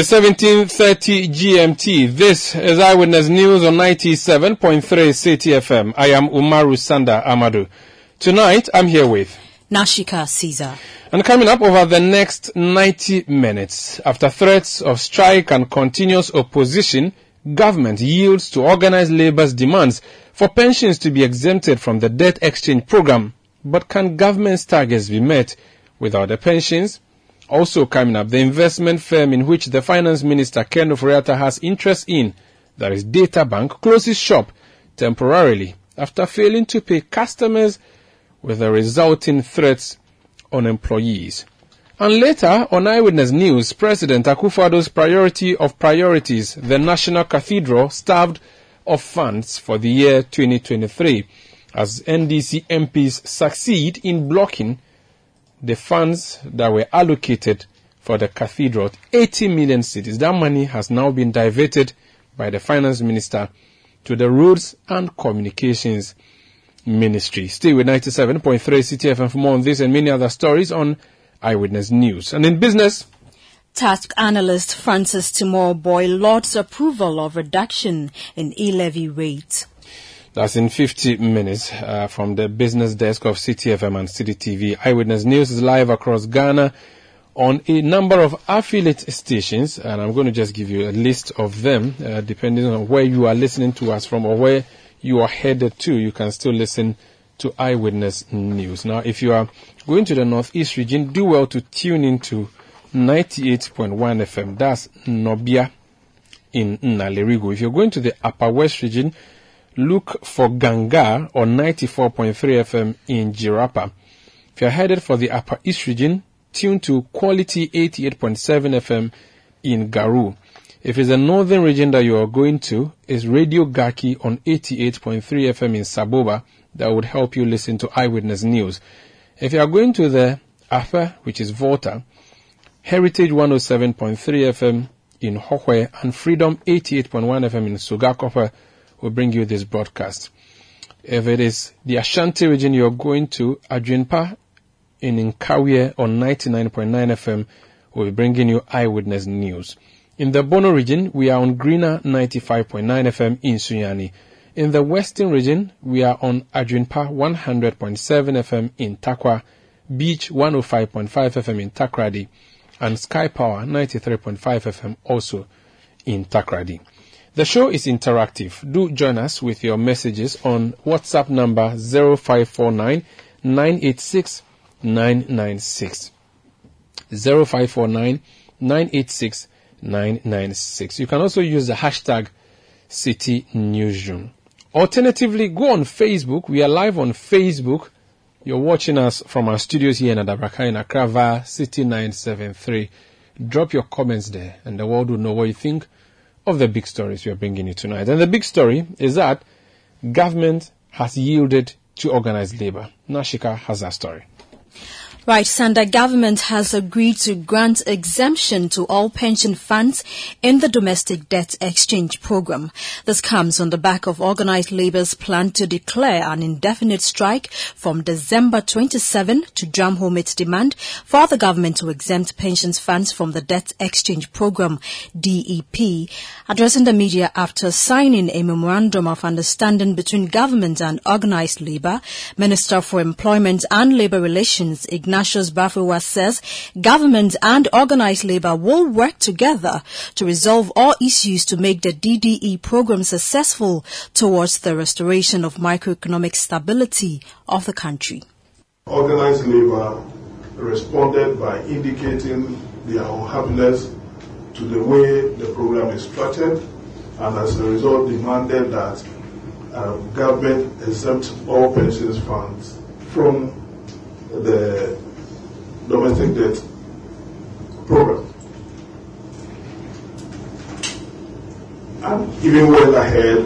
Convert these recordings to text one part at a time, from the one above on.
It's 1730 GMT. This is Eyewitness News on 97.3 Citi FM. I am Umaru Sanda Amadu. Tonight, I'm here with Nashika Caesar. And coming up over the next 90 minutes, after threats of strike and continuous opposition, government yields to organized labor's demands for pensions to be exempted from the debt exchange program. But can government's targets be met without the pensions? Also coming up, the investment firm in which the finance minister Ken Ofori-Atta has interest in, that is Databank, closes shop temporarily after failing to pay customers with the resulting threats on employees. And later, on Eyewitness News, President Akufo-Addo's priority of priorities, the National Cathedral, starved of funds for the year 2023, as NDC MPs succeed in blocking the funds that were allocated for the cathedral, 80 million cedis. That money has now been diverted by the finance minister to the roads and communications ministry. Stay with 97.3 Citi FM for more on this and many other stories on Eyewitness News. And in business, Task analyst Francis Timor Boy lauds approval of reduction in e-levy rate. That's in 50 minutes uh, from the business desk of Citi FM and Citi TV. Eyewitness News is live across Ghana on a number of affiliate stations, and I'm going to just give you a list of them, uh, depending on where you are listening to us from or where you are headed to. You can still listen to Eyewitness News. Now, if you are going to the Northeast region, do well to tune into 98.1 FM. That's Nobia in Nalerigu. If you're going to the Upper West region, look for Ganga on 94.3 FM in Jirapa. If you're headed for the Upper East region, tune to Quality 88.7 FM in Garu. If it's the northern region that you are going to, is Radio Gaki on 88.3 FM in Saboba. That would help you listen to Eyewitness News. If you are going to the Upper, which is Volta, Heritage 107.3 FM in Hohoe and Freedom 88.1 FM in Sogakope will bring you this broadcast. If it is the Ashanti region you're going to, Adwinpa in Nkawie on 99.9 FM will be bringing you eyewitness news. In the Bono region, we are on Greener 95.9 FM in Sunyani. In the Western region, we are on Adwinpa 100.7 FM in Tarkwa, Beach 105.5 FM in Takoradi, and Sky Power 93.5 FM also in Takoradi. The show is interactive. Do join us with your messages on WhatsApp number 0549 986 996. 0549 986 996. You can also use the hashtag Citi Newsroom. Alternatively, go on Facebook. We are live on Facebook. You're watching us from our studios here in Adabraka in Accra City 973. Drop your comments there and the world will know what you think of the big stories we are bringing you tonight. And the big story is that government has yielded to organized labor. Nashika has that story. Right, Sanda government has agreed to grant exemption to all pension funds in the domestic debt exchange program. This comes on the back of organized labor's plan to declare an indefinite strike from December 27 to drum home its demand for the government to exempt pensions funds from the debt exchange program, DEP. Addressing the media after signing a memorandum of understanding between government and organized labor, Minister for Employment and Labor Relations, Ignatius Baffour Awuah says government and organized labor will work together to resolve all issues to make the DDE program successful towards the restoration of microeconomic stability of the country. Organized labor responded by indicating their unhappiness to the way the program is structured and as a result demanded that uh, government exempt all pensions funds from the domestic debt program. and even went ahead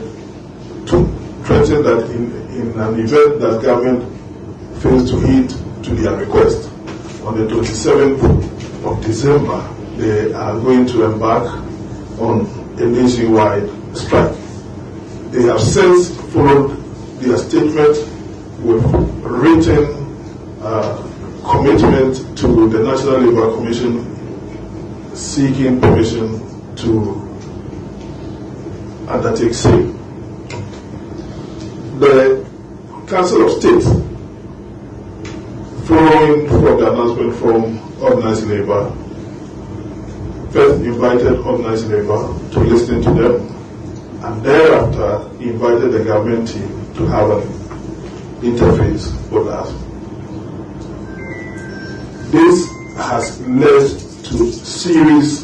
to threaten that in, in an event that government fails to heed to their request, on the 27th of December, they are going to embark on a nationwide strike. They have since followed their statement with written uh, commitment to the National Labour Commission seeking permission to undertake sale. The Council of State, following from the announcement from organized labor, first invited organized labor to listen to them, and thereafter invited the government team to have an interface with us. This has led to series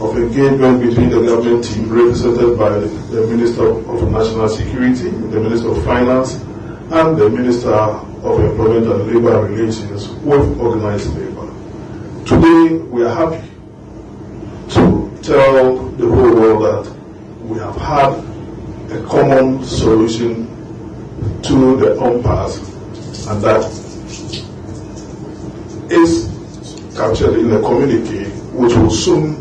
of engagement between the government team represented by the Minister of National Security, the Minister of Finance, and the Minister of Employment and Labor Relations with organized labor. Today, we are happy to tell the whole world that we have had a common solution to the impasse, and that is captured in the communique, which will soon,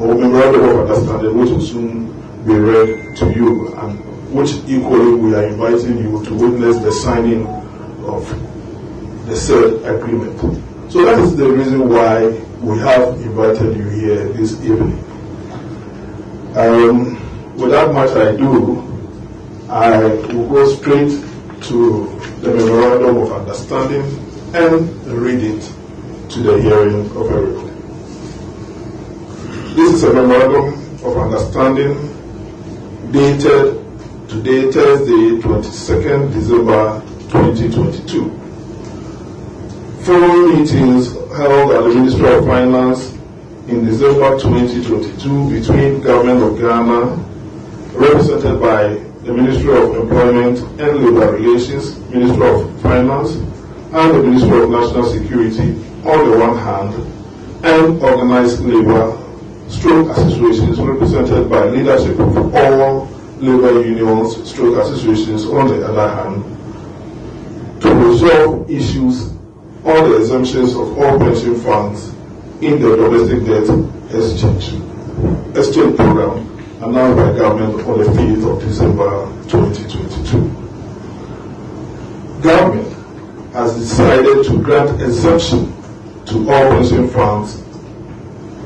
or memorandum of understanding, which will soon be read to you, and which equally we are inviting you to witness the signing of the said agreement. So that is the reason why we have invited you here this evening. Um, without much ado, I will go straight to the memorandum of understanding and read it to the hearing of everyone. This is a memorandum of understanding dated today, Thursday, 22nd December 2022. Following meetings held at the Ministry of Finance in December 2022 between Government of Ghana, represented by the Ministry of Employment and Labour Relations, Ministry of Finance, and the Ministry of National Security on the one hand, and organized labor stroke associations represented by leadership of all labor unions stroke associations on the other hand, to resolve issues on the exemptions of all pension funds in the domestic debt exchange, exchange program announced by government on the 5th of December 2022. Government has decided to grant exemption to all pension funds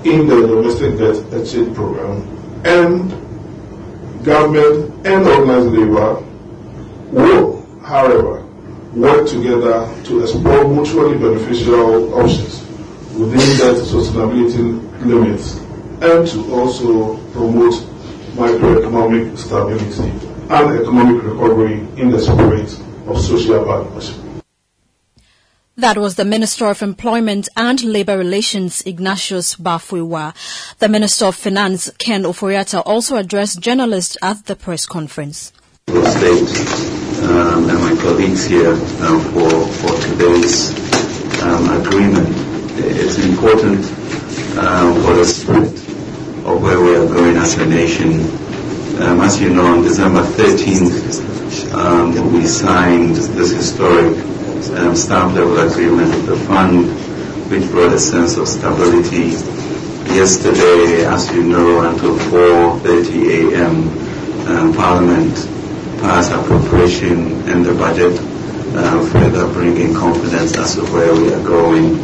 in the domestic debt exchange program and government and organized labor will, however, work together to explore mutually beneficial options within debt sustainability limits and to also promote macroeconomic stability and economic recovery in the spirit of social partnership. That was the Minister of Employment and Labour Relations, Ignatius Baffour Awuah. The Minister of Finance, Ken Ofori-Atta, also addressed journalists at the press conference. State um, and my colleagues here um, for, for today's um, agreement. It's important um, for the spirit of where we are going as a nation. Um, as you know, on December 13th, um, we signed this historic um, staff level agreement with the fund, which brought a sense of stability. Yesterday, as you know, until 4.30 a.m., um, Parliament passed appropriation and the budget, uh, further bringing confidence as to where we are going.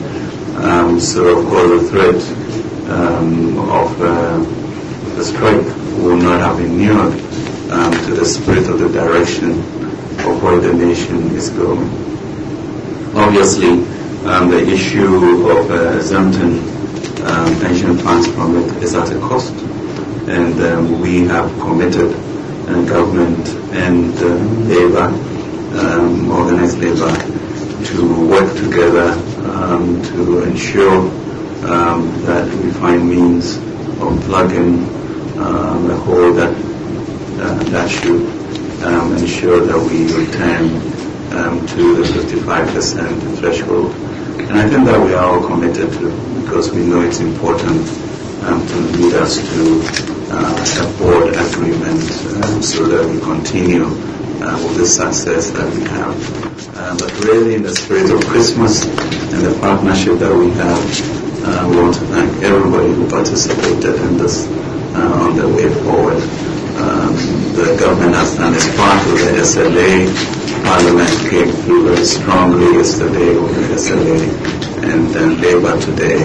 Um, so, of course, the threat um, of uh, the strike will not have inured um, to the spirit of the direction of where the nation is going. Obviously, um, the issue of uh, exempting um, pension funds from it is at a cost, and um, we have committed uh, government and uh, labor, um, organized labor, to work together um, to ensure um, that we find means of plugging the hole that uh, that should ensure that we return um, to the 55% threshold. And I think that we are all committed to because we know it's important um, to lead us to uh, a board agreement um, so that we continue uh, with the success that we have. Uh, but really, in the spirit of Christmas and the partnership that we have, uh, we want to thank everybody who participated in this uh, on the way forward. Um, the government has done its part with the SLA. Parliament came through very strongly yesterday the SLA, and then Labour today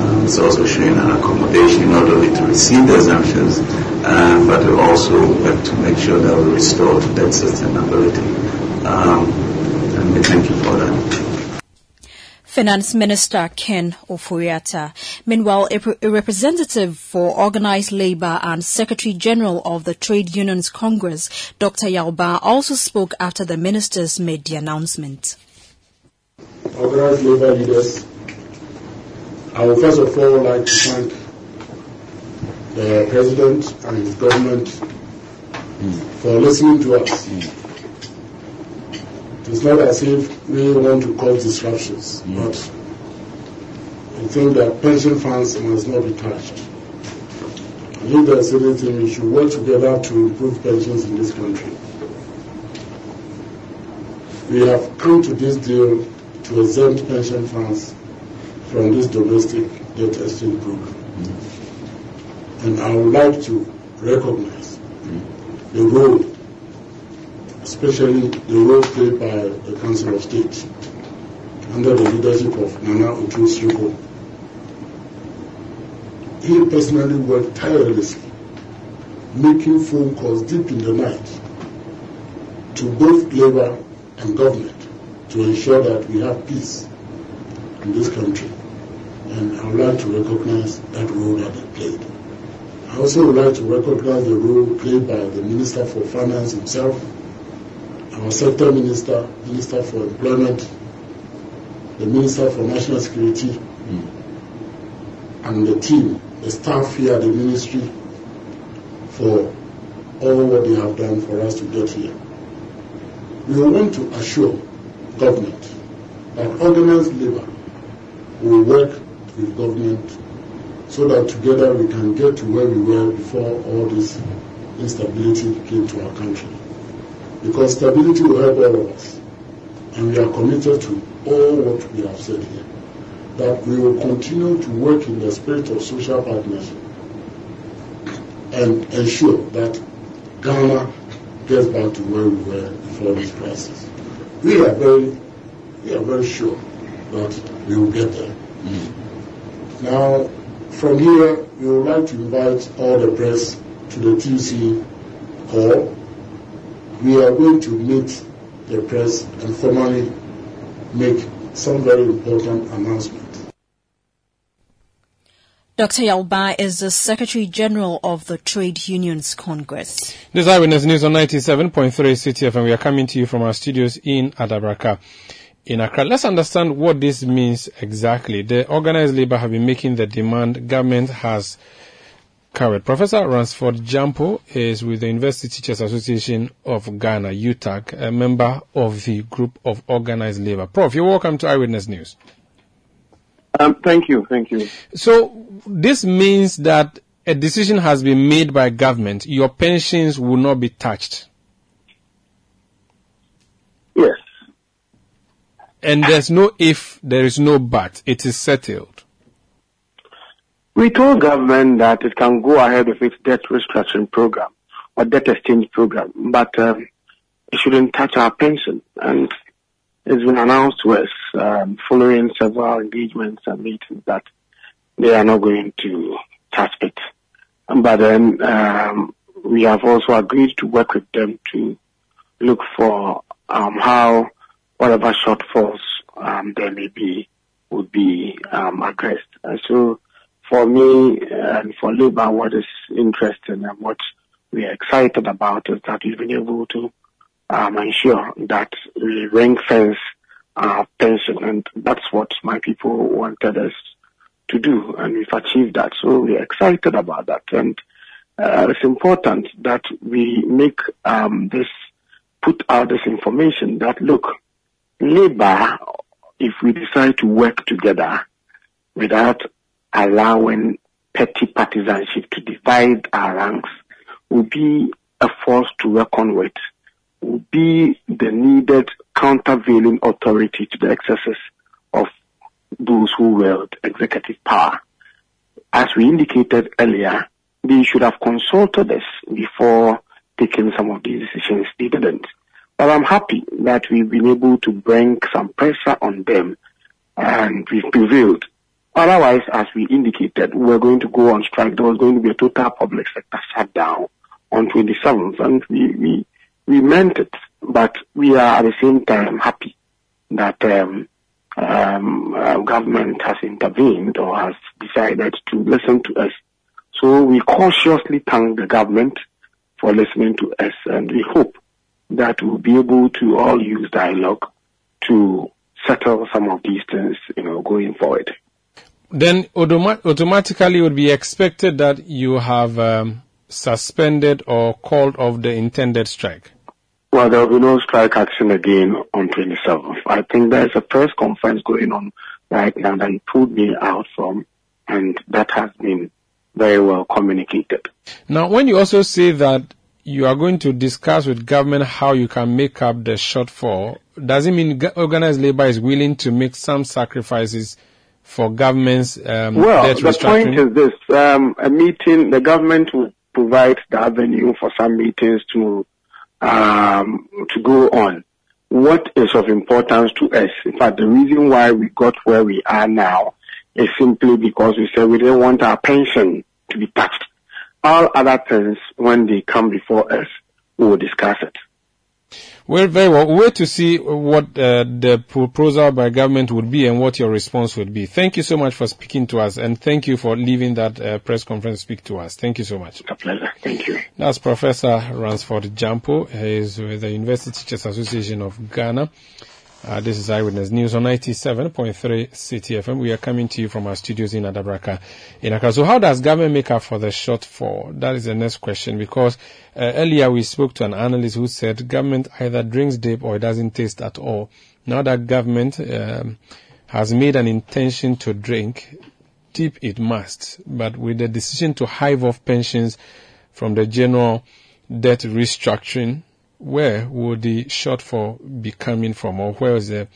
um, is also showing an accommodation not only to receive the exemptions, um, but also to make sure that we restore debt sustainability. Um, and we thank you for that. Finance Minister Ken Ofori-Atta. Meanwhile, a, representative for Organized Labour and Secretary General of the Trade Unions Congress, Dr. Yaw Baah, also spoke after the ministers made the announcement. Organized Labour leaders, I would first of all like to thank the President and his government for listening to us. It's not as if we want to cause disruptions, mm. but I think that pension funds must not be touched. And if there's anything, we should work together to improve pensions in this country. We have come to this deal to exempt pension funds from this domestic debt exchange program. Mm. And I would like to recognize mm. the role especially the role played by the Council of State under the leadership of Nana Otuo Siriboe. He personally worked tirelessly, making phone calls deep in the night to both labor and government to ensure that we have peace in this country. And I would like to recognize that role that they played. I also would like to recognize the role played by the Minister for Finance himself, our sector minister, Minister for Employment, the Minister for National Security, mm. and the team, the staff here at the ministry for all what they have done for us to get here. We want to assure government that organized labor will work with government so that together we can get to where we were before all this instability came to our country because stability will help all of us. And we are committed to all what we have said here. That we will continue to work in the spirit of social partnership and ensure that Ghana gets back to where we were before this crisis. We are very, we are very sure that we will get there. Mm. Now, from here, we would like to invite all the press to the TC hall we are going to meet the press and formally make some very important announcement. Dr. Yaw Baah is the Secretary General of the Trade Unions Congress. This is Eyewitness News on 97.3 Citi FM. We are coming to you from our studios in Adabraka in Accra. Let's understand what this means exactly. The organized labor have been making the demand. Government has Correct. Professor Ransford Gyampo is with the University Teachers Association of Ghana, UTAG, a member of the group of organized labor. Prof, you're welcome to Eyewitness News. Um, thank you, thank you. So this means that a decision has been made by government. Your pensions will not be touched. Yes. And there's no if, there is no but. It is settled. We told government that it can go ahead with its debt restructuring program or debt exchange program, but um, it shouldn't touch our pension. And it's been announced to us um, following several engagements and meetings that they are not going to touch it. But then um, we have also agreed to work with them to look for um, how whatever shortfalls um, there may be would be um, addressed. And so for me and for Labour, what is interesting and what we are excited about is that we've been able to um, ensure that we ring fence our pension, and that's what my people wanted us to do, and we've achieved that. So we're excited about that, and uh, it's important that we make um, this, put out this information that look, Labour, if we decide to work together without allowing petty partisanship to, divide our ranks, will be a force to reckon with, will be the needed countervailing authority to the excesses of those who wield executive power. As we indicated earlier, they should have consulted us before taking some of these decisions. They didn't. But I'm happy that we've been able to bring some pressure on them and we've prevailed. Otherwise, as we indicated, we were going to go on strike. There was going to be a total public sector shutdown on 27th and we, we, we meant it. But we are at the same time happy that um, um, uh, government has intervened or has decided to listen to us. So we cautiously thank the government for listening to us and we hope that we'll be able to all use dialogue to settle some of these things, you know, going forward. Then automa- automatically it would be expected that you have um, suspended or called off the intended strike. Well, there will be no strike action again on 27th. I think there's a press conference going on right now that pulled me out from, and that has been very well communicated. Now, when you also say that you are going to discuss with government how you can make up the shortfall, does it mean organized labor is willing to make some sacrifices for government's um, well, the point is this: um, a meeting, the government will provide the avenue for some meetings to um, to go on. What is of importance to us? In fact, the reason why we got where we are now is simply because we said we didn't want our pension to be touched. All other things, when they come before us, we will discuss it. Well, very well. We'll wait to see what uh, the proposal by government would be and what your response would be. Thank you so much for speaking to us, and thank you for leaving that uh, press conference speak to us. Thank you so much. A pleasure. Thank you. That's Professor Ransford Gyampo. He is with the University Teachers Association of Ghana. Uh, this is Eyewitness News on 97.3 Citi FM. We are coming to you from our studios in Adabraka in Accra. So how does government make up for the shortfall? That is the next question because uh, earlier we spoke to an analyst who said government either drinks deep or it doesn't taste at all. Now that government um, has made an intention to drink, deep it must. But with the decision to hive off pensions from the general debt restructuring, where would the shortfall be coming from or where is the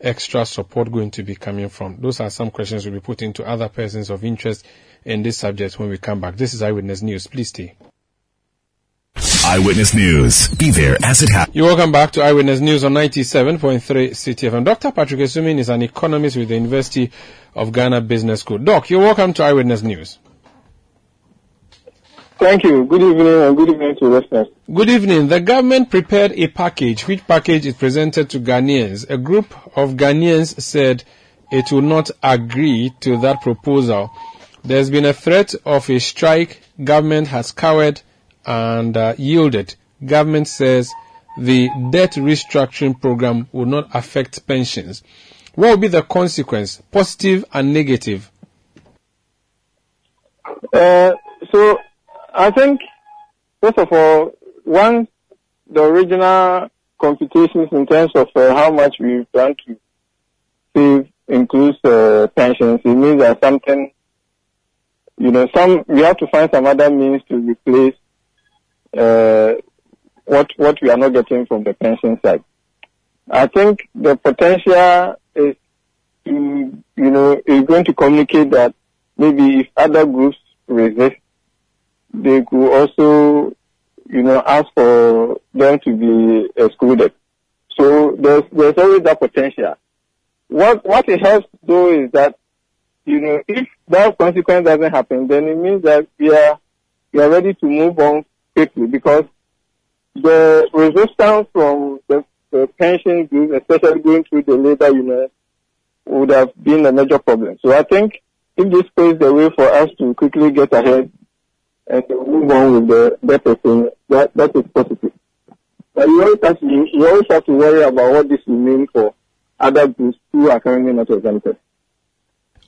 extra support going to be coming from? Those are some questions we'll be putting to other persons of interest in this subject when we come back. This is Eyewitness News. Please stay. Eyewitness News. Be there as it happens. You're welcome back to Eyewitness News on 97.3 Citi FM. Dr. Patrick Asuming is an economist with the University of Ghana Business School. Doc, you're welcome to Eyewitness News. Thank you. Good evening and good evening to listeners. Good evening. The government prepared a package. Which package is presented to Ghanaians? A group of Ghanaians said it will not agree to that proposal. There's been a threat of a strike. Government has cowered and uh, yielded. Government says the debt restructuring program will not affect pensions. What will be the consequence, positive and negative? Uh, so I think, first of all, once the original computations in terms of uh, how much we plan to save includes uh, pensions, it means that something, you know, some we have to find some other means to replace uh, what what we are not getting from the pension side. I think the potential is you know, is going to communicate that maybe if other groups resist, they could also, you know, ask for them to be excluded. So there's there's always that potential. What what it helps though is that, you know, if that consequence doesn't happen, then it means that we are we are ready to move on quickly because the resistance from the, the pension group, especially going through the labor union, would have been a major problem. So I think if this paves the way for us to quickly get ahead and move on with the better thing, that, that is positive. But you always, have to, you always have to worry about what this will mean for other groups who are currently not exempted.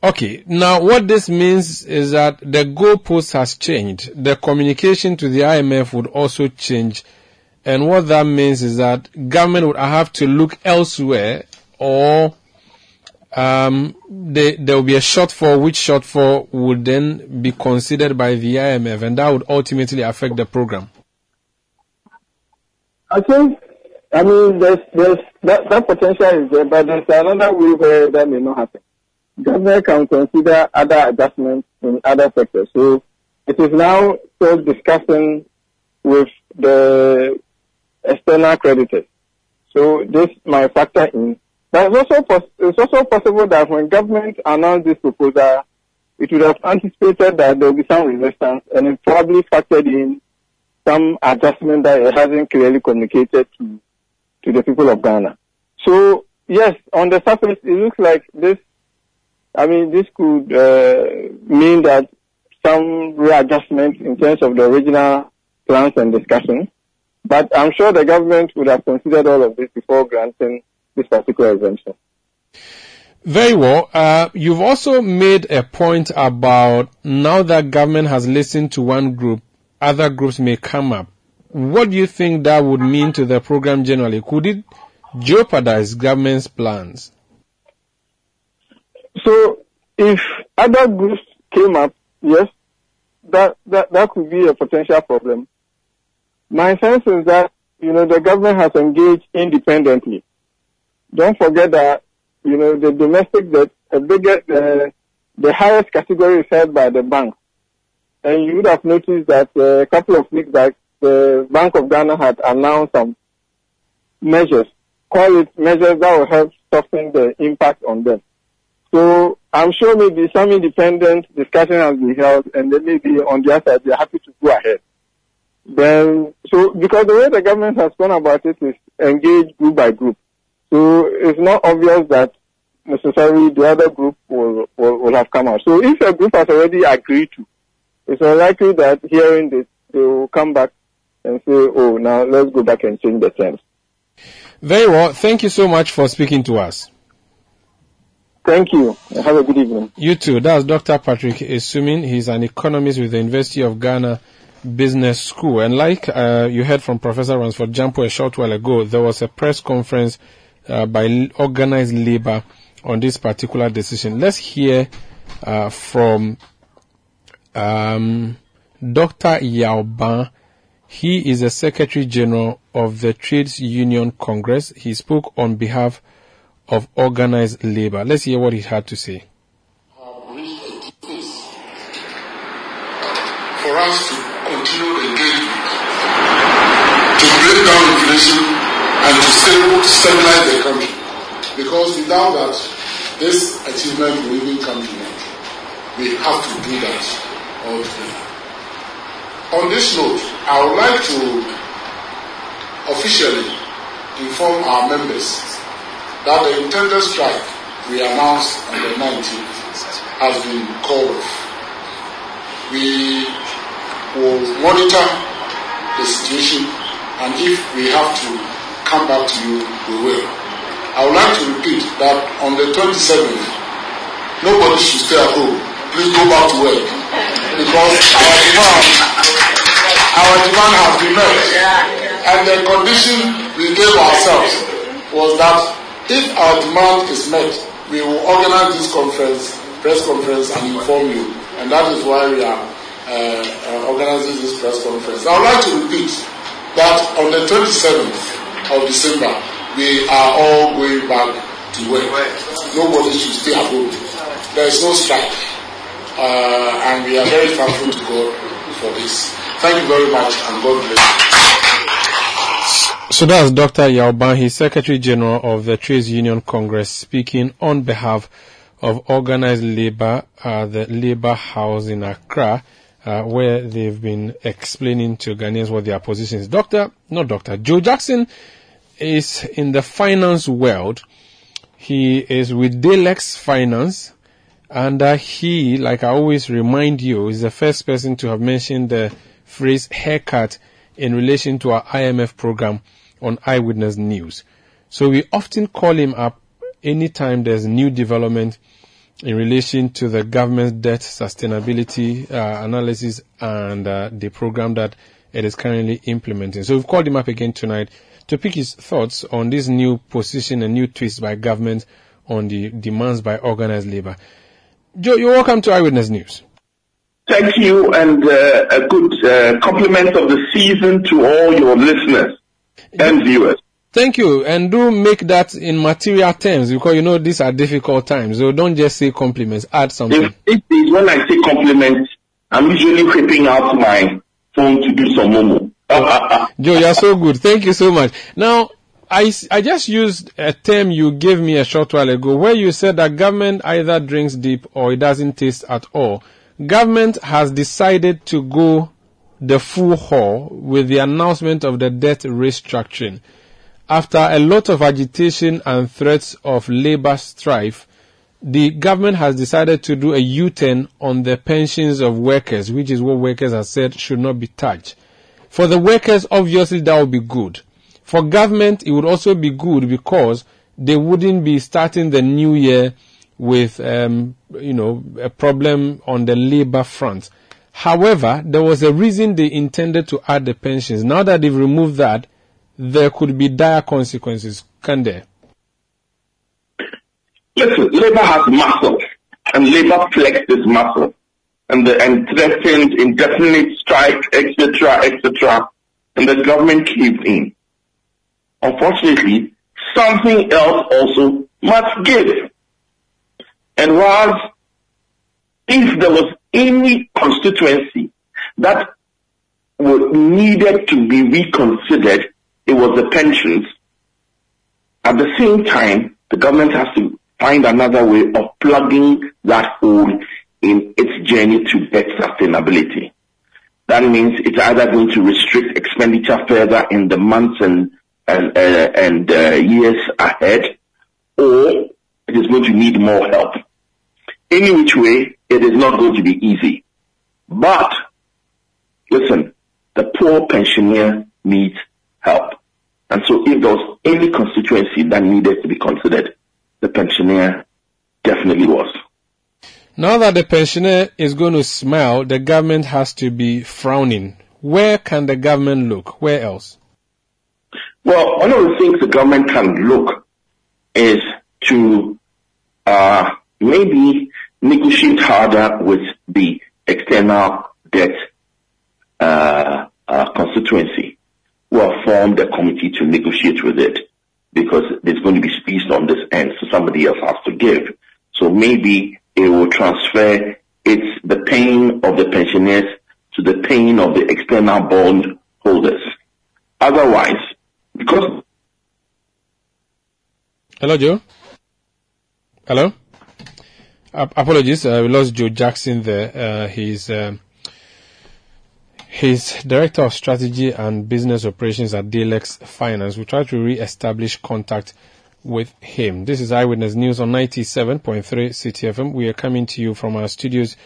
Okay, now what this means is that the goalpost has changed. The communication to the IMF would also change. And what that means is that government would have to look elsewhere or um, there will be a shortfall, which shortfall would then be considered by the IMF, and that would ultimately affect the program? I think, I mean, there's, there's that, that potential is there, but there's another way where that may not happen. Government can consider other adjustments in other sectors. So it is now still discussing with the external creditors. So this might factor in. It's also, pos- it's also possible that when government announced this proposal, it would have anticipated that there will be some resistance and it probably factored in some adjustment that it hasn't clearly communicated to, to the people of Ghana. So yes, on the surface, it looks like this, I mean, this could uh, mean that some readjustment in terms of the original plans and discussions. But I'm sure the government would have considered all of this before granting this particular exemption. Very well. Uh, you've also made a point about now that government has listened to one group, other groups may come up. What do you think that would mean to the program generally? Could it jeopardize government's plans? So, if other groups came up, yes, that, that, that could be a potential problem. My sense is that, you know, the government has engaged independently. Don't forget that, you know, the domestic debt, the biggest, uh, the highest category is held by the bank. And you would have noticed that uh, a couple of weeks back, the Bank of Ghana had announced some measures, call it measures that will help soften the impact on them. So I'm sure maybe some independent discussion has been held and then maybe on the other side they're happy to go ahead. Then, so because the way the government has gone about it is engage group by group. So it's not obvious that necessarily the other group will, will, will have come out. So if a group has already agreed to, it's unlikely that hearing this, they will come back and say, oh, now let's go back and change the terms. Very well. Thank you so much for speaking to us. Thank you. Have a good evening. You too. That's Dr. Patrick Asuming. He's an economist with the University of Ghana Business School. And like uh, you heard from Professor Ransford Gyampo a short while ago, there was a press conference uh, by organized labor on this particular decision. Let's hear uh, from um, Dr. Yaw Baah. He is the Secretary General of the Trades Union Congress. He spoke on behalf of organized labor. Let's hear what he had to say. For us to continue engagement, to bring down inflation and to stabilize the country. Because without that, this achievement will even come to naught. We have to do that all together. On this note, I would like to officially inform our members that the intended strike we announced on the 19th has been called off. We will monitor the situation and if we have to come back to you, we will. I would like to repeat that on the 27th, nobody should stay at home. Please go back to work because our demand, our demand has been met. And the condition we gave ourselves was that if our demand is met, we will organize this conference, press conference, and inform you. And that is why we are uh, uh, organizing this press conference. I would like to repeat that on the 27th of December, we are all going back to work. Nobody should stay at home. There is no strike. Uh, and we are very thankful to God for this. Thank you very much, and God bless you. So that's Dr. He's Secretary General of the Trades Union Congress, speaking on behalf of organized labor at the Labor House in Accra, uh, where they've been explaining to Ghanaians what their position is. Doctor, not Doctor, Joe Jackson is in the finance world. He is with Dalex Finance, and uh, he, like I always remind you, is the first person to have mentioned the phrase haircut in relation to our IMF program on Eyewitness News. So we often call him up anytime there's new development in relation to the government's debt sustainability uh, analysis and uh, the program that it is currently implementing. So we've called him up again tonight to pick his thoughts on this new position and new twist by government on the demands by organized labor. Joe, you're welcome to Eyewitness News. Thank you, and uh, a good uh, compliment of the season to all your listeners and viewers. Thank you, and do make that in material terms because you know these are difficult times. So don't just say compliments. Add something. If it is when I say compliments, I'm usually whipping out my phone to do some momo. Oh, ah, ah. Joe, you're so good. Thank you so much. Now, I, I just used a term you gave me a short while ago where you said that government either drinks deep or it doesn't taste at all. Government has decided to go the full haul with the announcement of the debt restructuring. After a lot of agitation and threats of labor strife, the government has decided to do a U-turn on the pensions of workers, which is what workers have said should not be touched. For the workers, obviously that would be good. For government, it would also be good because they wouldn't be starting the new year with, um, you know, a problem on the labor front. However, there was a reason they intended to add the pensions. Now that they've removed that, there could be dire consequences, can there? Listen, labor has muscle, and labor flexes this muscle, and, the, and threatened indefinite strike, etc., etc., and the government caved in. Unfortunately, something else also must give. And whilst if there was any constituency that was needed to be reconsidered, it was the pensions. At the same time, the government has to find another way of plugging that hole in its journey to debt sustainability. That means it's either going to restrict expenditure further in the months and and, uh, and uh, years ahead, or it is going to need more help. Any which way, it is not going to be easy. But listen, the poor pensioner needs help. And so if there was any constituency that needed to be considered, the pensioner definitely was. Now that the pensioner is going to smile, the government has to be frowning. Where can the government look? Where else? Well, one of the things the government can look is to uh, maybe negotiate harder with the external debt uh, uh, constituency who have formed a committee to negotiate with it because there's going to be squeezed on this end, so somebody else has to give. So maybe it will transfer it's the pain of the pensioners to the pain of the external bond holders. Otherwise, because Hello, Joe. Hello. Uh, apologies, uh, we lost Joe Jackson there. Uh, he's um, he's director of strategy and business operations at Dalex Finance. We try to re-establish contact with him. This is Eyewitness News on 97.3 Citi FM. We are coming to you from our studios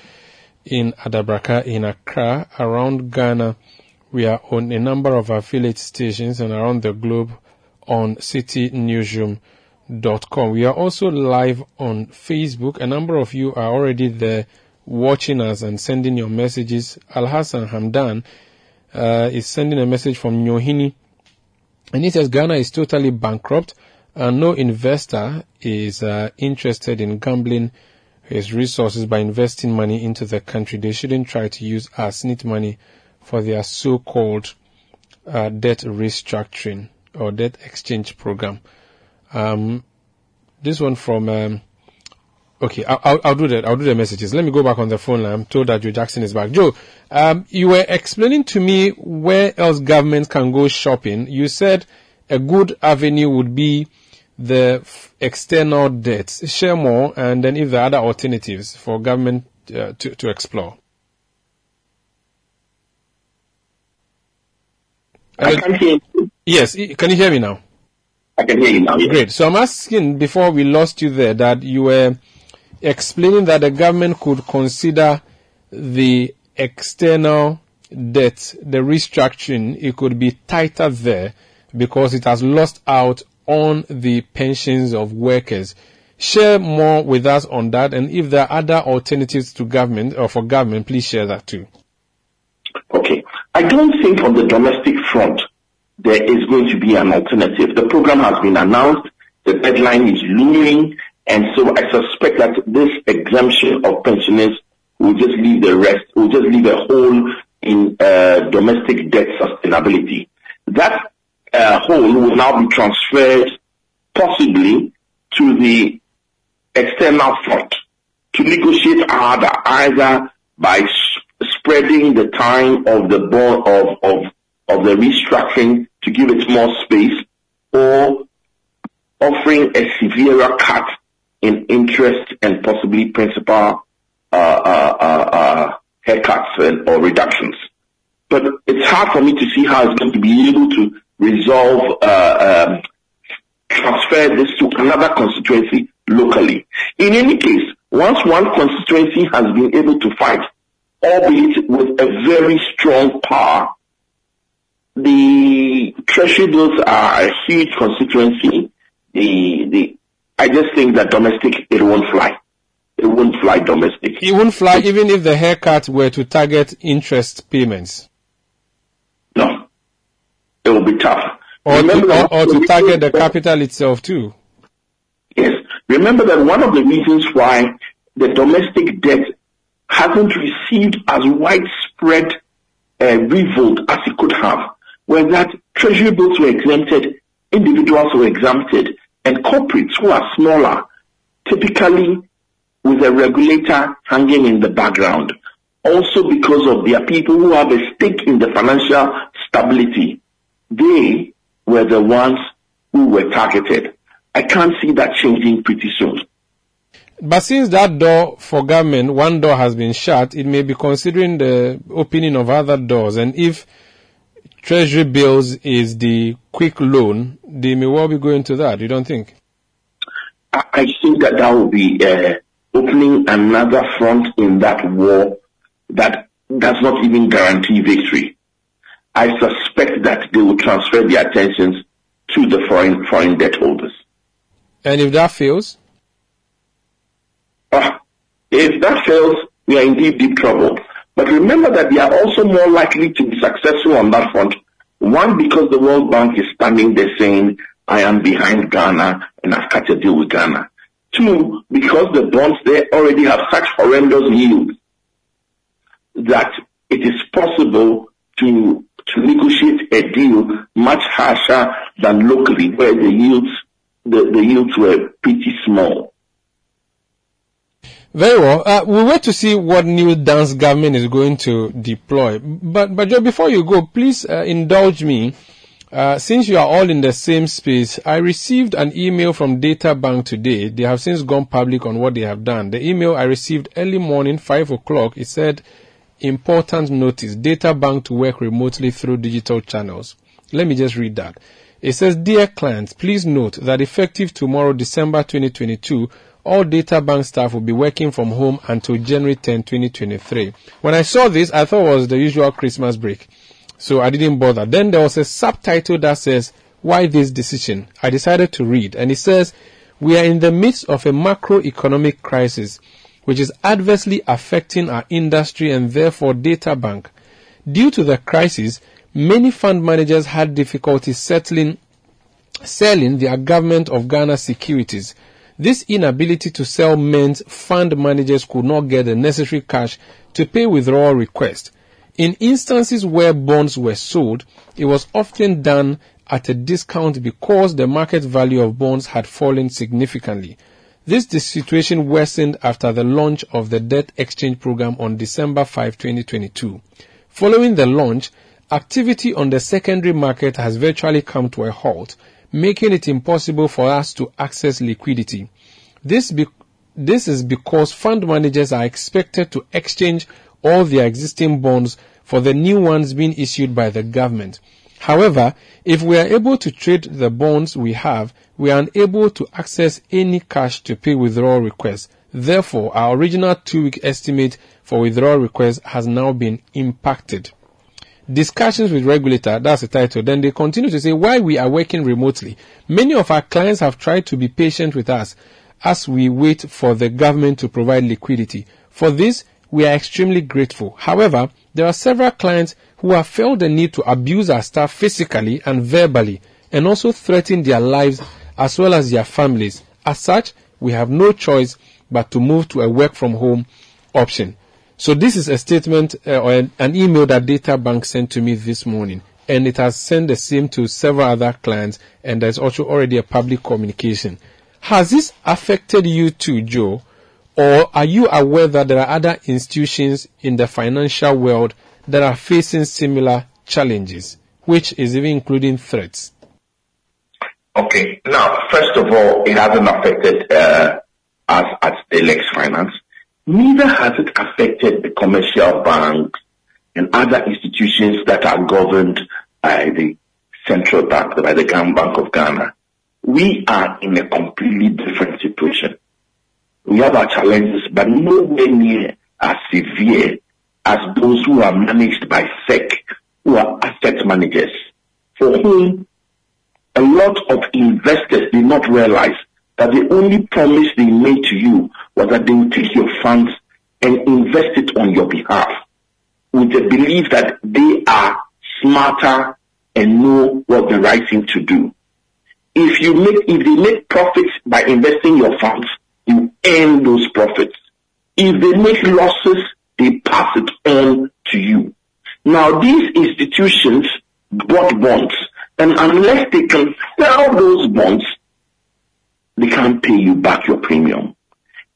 in Adabraka in Accra, around Ghana. We are on a number of affiliate stations and around the globe on citinewsroom.com. We are also live on Facebook. A number of you are already there watching us and sending your messages. Al Hassan Hamdan uh, is sending a message from Nyohini and he says Ghana is totally bankrupt and no investor is uh, interested in gambling his resources by investing money into the country. They shouldn't try to use our SSNIT money for their so-called uh, debt restructuring or debt exchange program. Um, this one from, um, okay, I'll, I'll, do that. I'll do the messages. Let me go back on the phone line. I'm told that Joe Jackson is back. Joe, um, you were explaining to me where else government can go shopping. You said a good avenue would be the f- external debts. Share more, and then if there are other alternatives for government uh, to, to explore. I can hear you. Yes, can you hear me now? I can hear you now. Yes. Great. So I'm asking before we lost you there that you were explaining that the government could consider the external debt, the restructuring, it could be tighter there because it has lost out on the pensions of workers. Share more with us on that, and if there are other alternatives to government or for government, please share that too. Okay. I don't think on the domestic front there is going to be an alternative. The program has been announced. The deadline is looming. And so I suspect that this exemption of pensioners will just leave the rest, will just leave a hole in uh, domestic debt sustainability. That uh, hole will now be transferred possibly to the external front to negotiate harder, either by spreading the time of the bond of, of, of the restructuring to give it more space or offering a severer cut in interest and possibly principal uh, uh, uh, haircuts or reductions. But it's hard for me to see how it's going to be able to resolve, uh, um, transfer this to another constituency locally. In any case, once one constituency has been able to fight, albeit with a very strong power, the treasury bills are a huge constituency. The, the, I just think that domestic, it won't fly. It won't fly domestic. It won't fly even if the haircut were to target interest payments. No. It will be tough. Or Remember to, or, or to target the capital itself too. Yes. Remember that one of the reasons why the domestic debt hasn't received as widespread uh, revolt as it could have was that treasury bills were exempted, individuals were exempted, and corporates who are smaller, typically with a regulator hanging in the background. Also because of their people who have a stake in the financial stability, they were the ones who were targeted. I can't see that changing pretty soon. But since that door for government, one door has been shut, it may be considering the opening of other doors. And if treasury bills is the quick loan, they may well be going to that. You don't think? I think that that will be uh, opening another front in that war that does not even guarantee victory. I suspect that they will transfer their attentions to the foreign foreign debt holders. And if that fails, Ah, if that fails, we are in deep, deep trouble. But remember that they are also more likely to be successful on that front. One, because the World Bank is standing there saying, I am behind Ghana and I've cut a deal with Ghana. Two, because the bonds there already have such horrendous yields that it is possible to to negotiate a deal much harsher than locally where the yields the, the yields were pretty small. Very well. Uh, we'll wait to see what new dance government is going to deploy. But, but Joe, before you go, please uh, indulge me. Uh, since you are all in the same space, I received an email from Databank today. They have since gone public on what they have done. The email I received early morning, 5 o'clock, it said, important notice, Databank to work remotely through digital channels. Let me just read that. It says, Dear clients, please note that effective tomorrow, December 2022, all Databank staff will be working from home until January 10, 2023. When I saw this, I thought it was the usual Christmas break. So I didn't bother. Then there was a subtitle that says, Why this decision? I decided to read, and it says, We are in the midst of a macroeconomic crisis, which is adversely affecting our industry and therefore Databank. Due to the crisis, many fund managers had difficulty settling, selling their government of Ghana securities. This inability to sell meant fund managers could not get the necessary cash to pay withdrawal requests. In instances where bonds were sold, it was often done at a discount because the market value of bonds had fallen significantly. This situation worsened after the launch of the debt exchange program on December 5, 2022. Following the launch, activity on the secondary market has virtually come to a halt, making it impossible for us to access liquidity. This, be- this is because fund managers are expected to exchange all their existing bonds for the new ones being issued by the government. However, if we are able to trade the bonds we have, we are unable to access any cash to pay withdrawal requests. Therefore, our original two-week estimate for withdrawal requests has now been impacted. Discussions with regulator, that's the title. Then they continue to say why we are working remotely. Many of our clients have tried to be patient with us as we wait for the government to provide liquidity. For this, we are extremely grateful. However, there are several clients who have felt the need to abuse our staff physically and verbally and also threaten their lives as well as their families. As such, we have no choice but to move to a work from home option. So this is a statement uh, or an, an email that Databank sent to me this morning and it has sent the same to several other clients and there's also already a public communication. Has this affected you too, Joe? Or are you aware that there are other institutions in the financial world that are facing similar challenges, which is even including threats? Okay. Now, first of all, it hasn't affected uh, us at Dalex Finance. Neither has it affected the commercial banks and other institutions that are governed by the central bank, by the Bank of Ghana. We are in a completely different situation. We have our challenges, but nowhere near as severe as those who are managed by SEC, who are asset managers, for whom a lot of investors did not realize that the only promise they made to you was that they would take your funds and invest it on your behalf with the belief that they are smarter and know what the right thing to do. If you make, if they make profits by investing your funds, you earn those profits. If they make losses, they pass it on to you. Now these institutions bought bonds and unless they can sell those bonds, they can't pay you back your premium.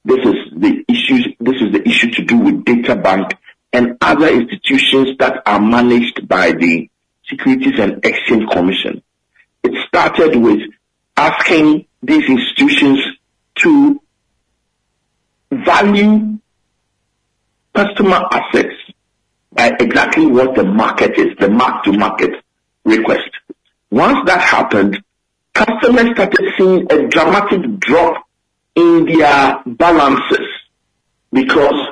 This is the issue, this is the issue to do with Databank and other institutions that are managed by the Securities and Exchange Commission. It started with asking these institutions to value customer assets by exactly what the market is, the mark to market request. Once that happened, customers started seeing a dramatic drop in their balances because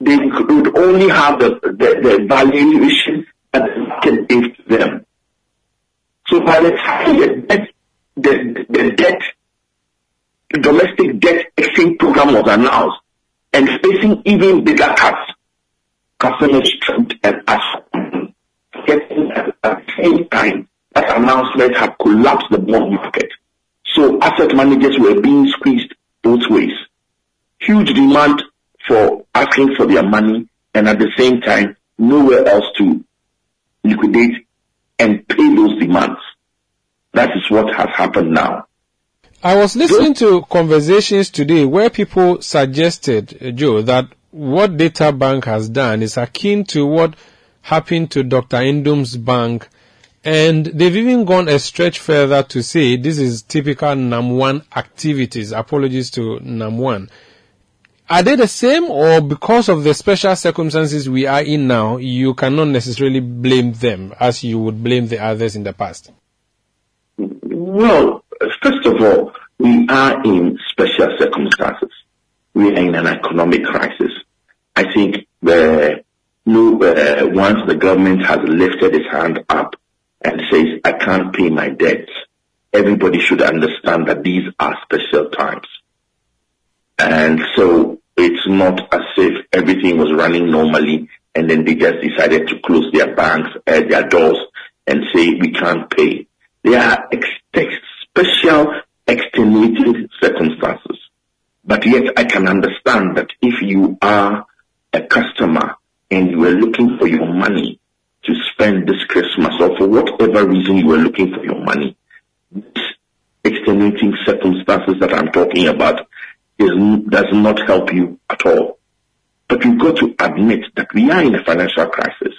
they could only have the, the, the valuation that the market gave to them. So by the time the debt, the, the debt, the domestic debt exchange program was announced and facing even bigger cuts, customers and asked, getting at, at the same time that announcement had collapsed the bond market. So asset managers were being squeezed both ways. Huge demand for asking for their money and at the same time nowhere else to liquidate and pay those demands. That is what has happened now. I was listening to conversations today where people suggested, uh, Joe, that what Databank has done is akin to what happened to Dr. Indum's bank and they've even gone a stretch further to say this is typical NAM1 activities. Apologies to NAM1. Are they the same or because of the special circumstances we are in now, you cannot necessarily blame them as you would blame the others in the past? Well, first of all, we are in special circumstances. We are in an economic crisis. I think the, uh, once the government has lifted its hand up and says, I can't pay my debts, everybody should understand that these are special times. And so it's not as if everything was running normally and then they just decided to close their banks, uh, their doors and say, we can't pay. There are ex- special extenuating circumstances. But yet I can understand that if you are a customer and you are looking for your money to spend this Christmas or for whatever reason you were looking for your money, these extenuating circumstances that I'm talking about is, does not help you at all. But you've got to admit that we are in a financial crisis.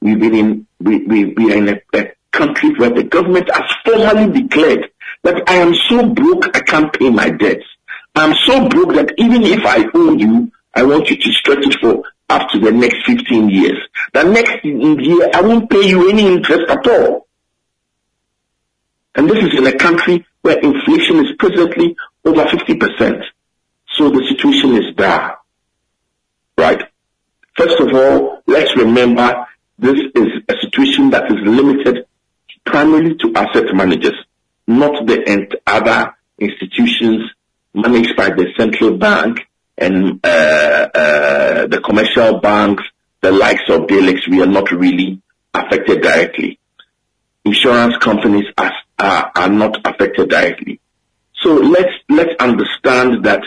We've been in, we, we, we are in a, a country where the government has formally declared that I am so broke I can't pay my debts. I'm so broke that even if I owe you, I want you to stretch it for up to the next 15 years. The next year, I won't pay you any interest at all. And this is in a country where inflation is presently over 50%. So the situation is dire. Right? First of all, let's remember this is a situation that is limited primarily to asset managers, not the other institutions managed by the central bank and uh, uh, the commercial banks, the likes of Dalex, we are not really affected directly. Insurance companies are, not affected directly. So let's, understand that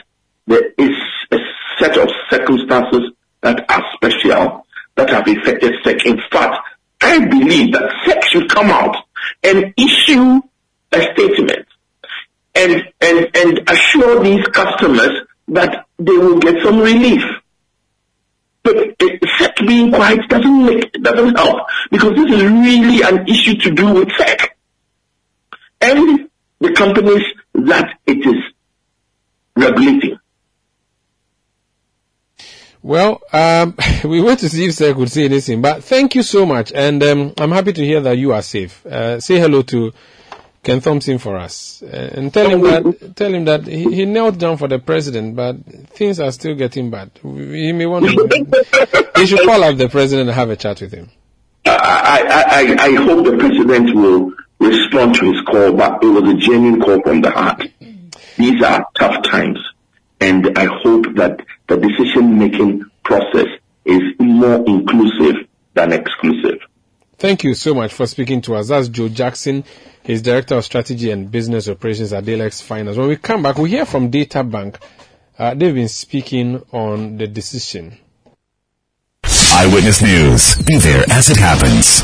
there is a set of circumstances that are special that have affected SEC. In fact, I believe that SEC should come out and issue a statement and assure these customers that they will get some relief. But SEC being quiet doesn't make, doesn't help because this is really an issue to do with SEC and the companies that it is regulating. Well, um, we wait to see if Sir could say anything, but thank you so much, and um, I'm happy to hear that you are safe. Uh, say hello to Ken Thompson for us, uh, and tell him that tell him that he, he, knelt down for the president, but things are still getting bad. He may want to. he should call up the president and have a chat with him. I, I, I, I hope the president will respond to his call, but it was a genuine call from the heart. These are tough times, and I hope that the decision-making process is more inclusive than exclusive. Thank you so much for speaking to us. That's Joe Jackson. He's Director of Strategy and Business Operations at Dalex Finance. When we come back, we hear from Databank. Uh, they've been speaking on the decision. Eyewitness News. Be there as it happens.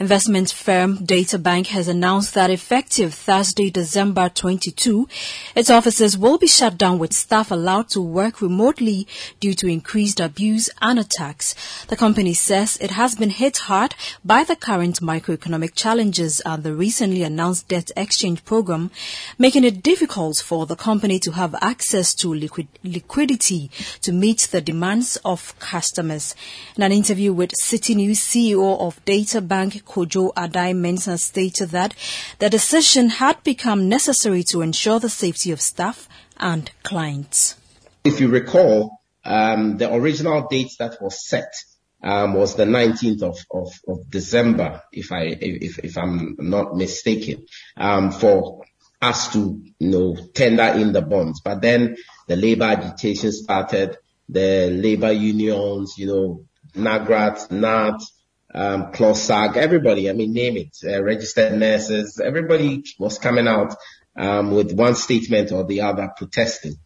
Investment firm Databank has announced that effective Thursday, December 22, its offices will be shut down with staff allowed to work remotely due to increased abuse and attacks. The company says it has been hit hard by the current macroeconomic challenges and the recently announced debt exchange program, making it difficult for the company to have access to liquid liquidity to meet the demands of customers. In an interview with Citi News, CEO of Databank Kojo Addae-Mensah stated that the decision had become necessary to ensure the safety of staff and clients. If you recall, um, the original date that was set um, was the 19th of, of, of, December, if I if, if I'm not mistaken, um, for us to you know tender in the bonds. But then the labor agitation started the labor unions, you know, NAGRAT, NAT, um, CLOSAG, everybody, I mean, name it, uh, registered nurses, everybody was coming out um, with one statement or the other protesting.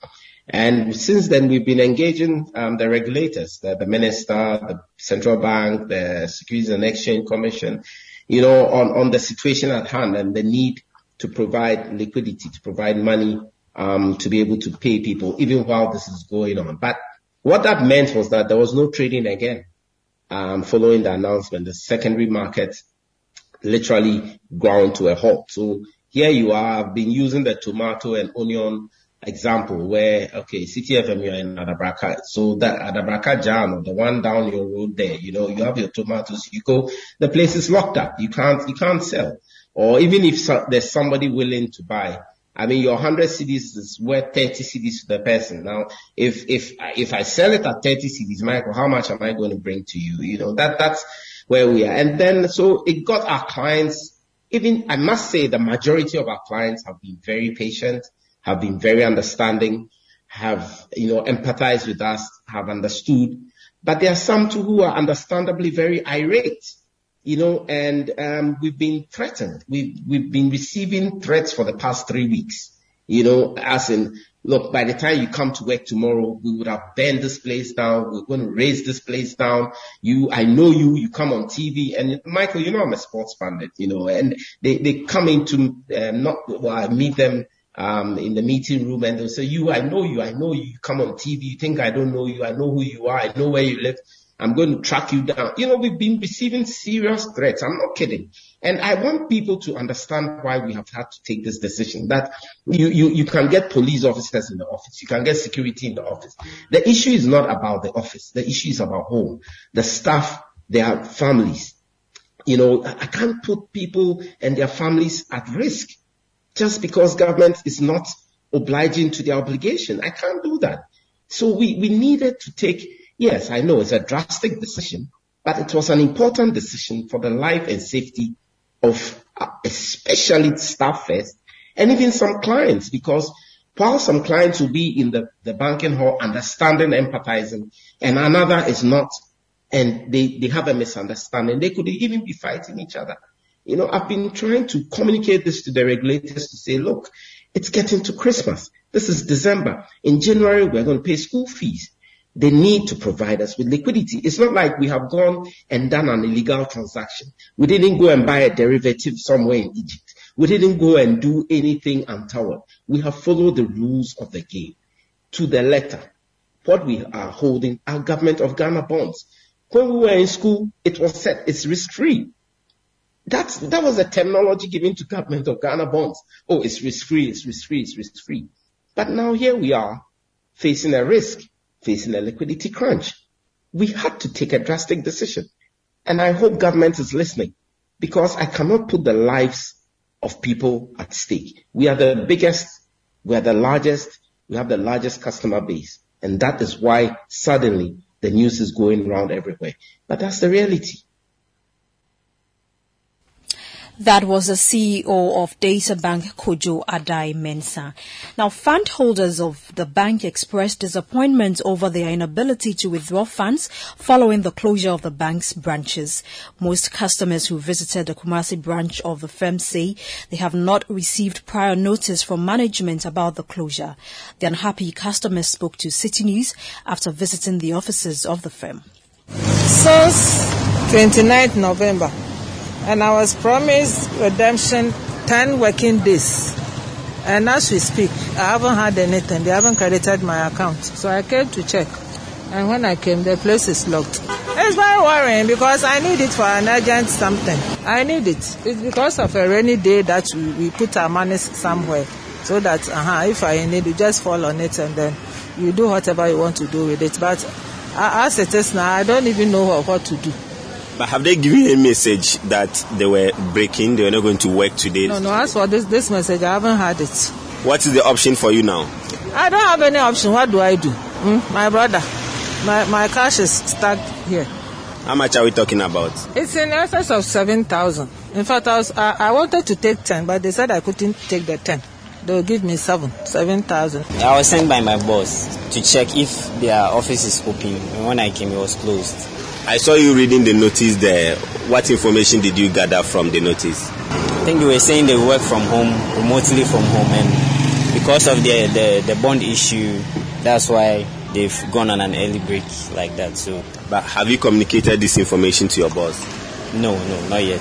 And since then, we've been engaging um, the regulators, the, the, minister, the central bank, the Securities and Exchange Commission, you know, on, on the situation at hand and the need to provide liquidity, to provide money um, to be able to pay people, even while this is going on. But what that meant was that there was no trading again um, following the announcement. The secondary market literally ground to a halt. So here you are, I've been using the tomato and onion example where, okay, Citi FM, you're in Adabraka. So that Adabraka Jam, the one down your road there, you know, you have your tomatoes, you go, the place is locked up. You can't, you can't sell. Or even if there's somebody willing to buy, I mean, your 100 cedis is worth 30 cedis to the person. Now, if, if, if I sell it at 30 cedis, Michael, how much am I going to bring to you? You know, that, that's where we are. And then, so it got our clients, even, I must say the majority of our clients have been very patient, have been very understanding, have, you know, empathized with us, have understood. But there are some too who are understandably very irate you know, and um, we've been threatened. We've we've been receiving threats for the past three weeks. You know, as in, look, by the time you come to work tomorrow, we would have burned this place down. We're going to raise this place down. You, I know you. You come on TV, and Michael, you know I'm a sports pundit. You know, and they they come into uh, not well, I meet them um, in the meeting room and they'll say, you, I know you, I know you, you come on TV, you think I don't know you, I know who you are, I know where you live. I'm going to track you down. You know, we've been receiving serious threats. I'm not kidding. And I want people to understand why we have had to take this decision that you, you, you can get police officers in the office. You can get security in the office. The issue is not about the office. The issue is about home, the staff, their families. You know, I can't put people and their families at risk just because government is not obliging to their obligation. I can't do that. So we, we needed to take, yes, I know it's a drastic decision, but it was an important decision for the life and safety of uh, especially staff first and even some clients because while some clients will be in the, the banking hall understanding, empathizing, and another is not, and they, they have a misunderstanding, they could even be fighting each other. You know, I've been trying to communicate this to the regulators to say, look, it's getting to Christmas. This is December. In January, we're going to pay school fees. They need to provide us with liquidity. It's not like we have gone and done an illegal transaction. We didn't go and buy a derivative somewhere in Egypt. We didn't go and do anything untoward. We have followed the rules of the game to the letter. What we are holding are government of Ghana bonds. When we were in school, it was said it's risk free. That's, that was a terminology given to government of Ghana bonds. Oh, it's risk free, it's risk free, it's risk free. But now here we are facing a risk, facing a liquidity crunch. We had to take a drastic decision. And I hope government is listening because I cannot put the lives of people at stake. We are the biggest, we are the largest, we have the largest customer base. And that is why suddenly the news is going around everywhere. But that's the reality. That was the CEO of Databank, Kojo Addae-Mensah. Now, fund holders of the bank expressed disappointment over their inability to withdraw funds following the closure of the bank's branches. Most customers who visited the Kumasi branch of the firm say they have not received prior notice from management about the closure. The unhappy customers spoke to Citi News after visiting the offices of the firm. Since 29th November, and I was promised redemption 10 working days. And as we speak, I haven't had anything. They haven't credited my account. So I came to check. And when I came, the place is locked. It's very worrying because I need it for an urgent something. I need it. It's because of a rainy day that we, we put our money somewhere. So that uh-huh, if I need you just fall on it and then you do whatever you want to do with it. But as it is now, I don't even know what, what to do. But have they given a message that they were breaking, they were not going to work today? No, no, as for this, this message, I haven't had it. What is the option for you now? I don't have any option. What do I do? Hmm? My brother, my, my cash is stuck here. How much are we talking about? It's in excess of 7,000. In fact, I, was, I, I wanted to take 10, but they said I couldn't take the 10. They'll give me 7, 7,000. I was sent by my boss to check if their office is open. And when I came, it was closed. I saw you reading the notice there. What information did you gather from the notice? I think they were saying they work from home, remotely from home, and because of the, the, the bond issue, that's why they've gone on an early break like that. So, but have you communicated this information to your boss? No, no, not yet.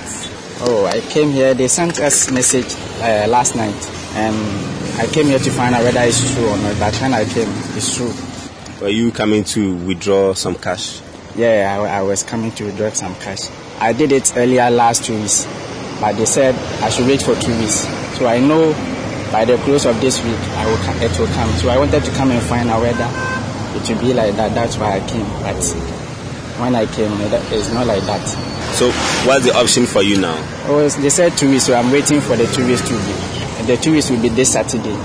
Oh, I came here. They sent us message uh, last night, and I came here to find out whether it's true or not. But when I came, it's true. Were you coming to withdraw some cash? Yeah, I, I, was coming to withdraw some cash. I did it earlier last two weeks, but they said I should wait for two weeks. So I know by the close of this week I will, it will come. So I wanted to come and find out whether it will be like that. That's why I came. But when I came, it's not like that. So what's the option for you now? Oh, they said two weeks, so I'm waiting for the two weeks to be. The two weeks will be this Saturday,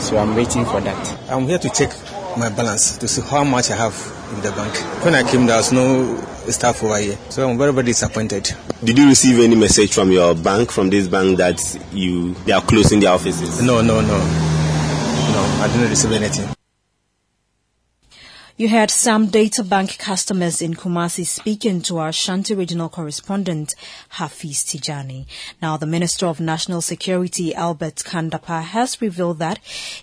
so I'm waiting for that. I'm here to check my balance to see how much I have in the bank. When I came, there was no staff over here, so I'm very, very disappointed. Did you receive any message from your bank, from this bank, that you they are closing their offices? No, no, no, no. I didn't receive anything. You heard some Databank customers in Kumasi speaking to our Shanti regional correspondent Hafiz Tijani. Now, the Minister of National Security Albert Kan-Dapaah has revealed that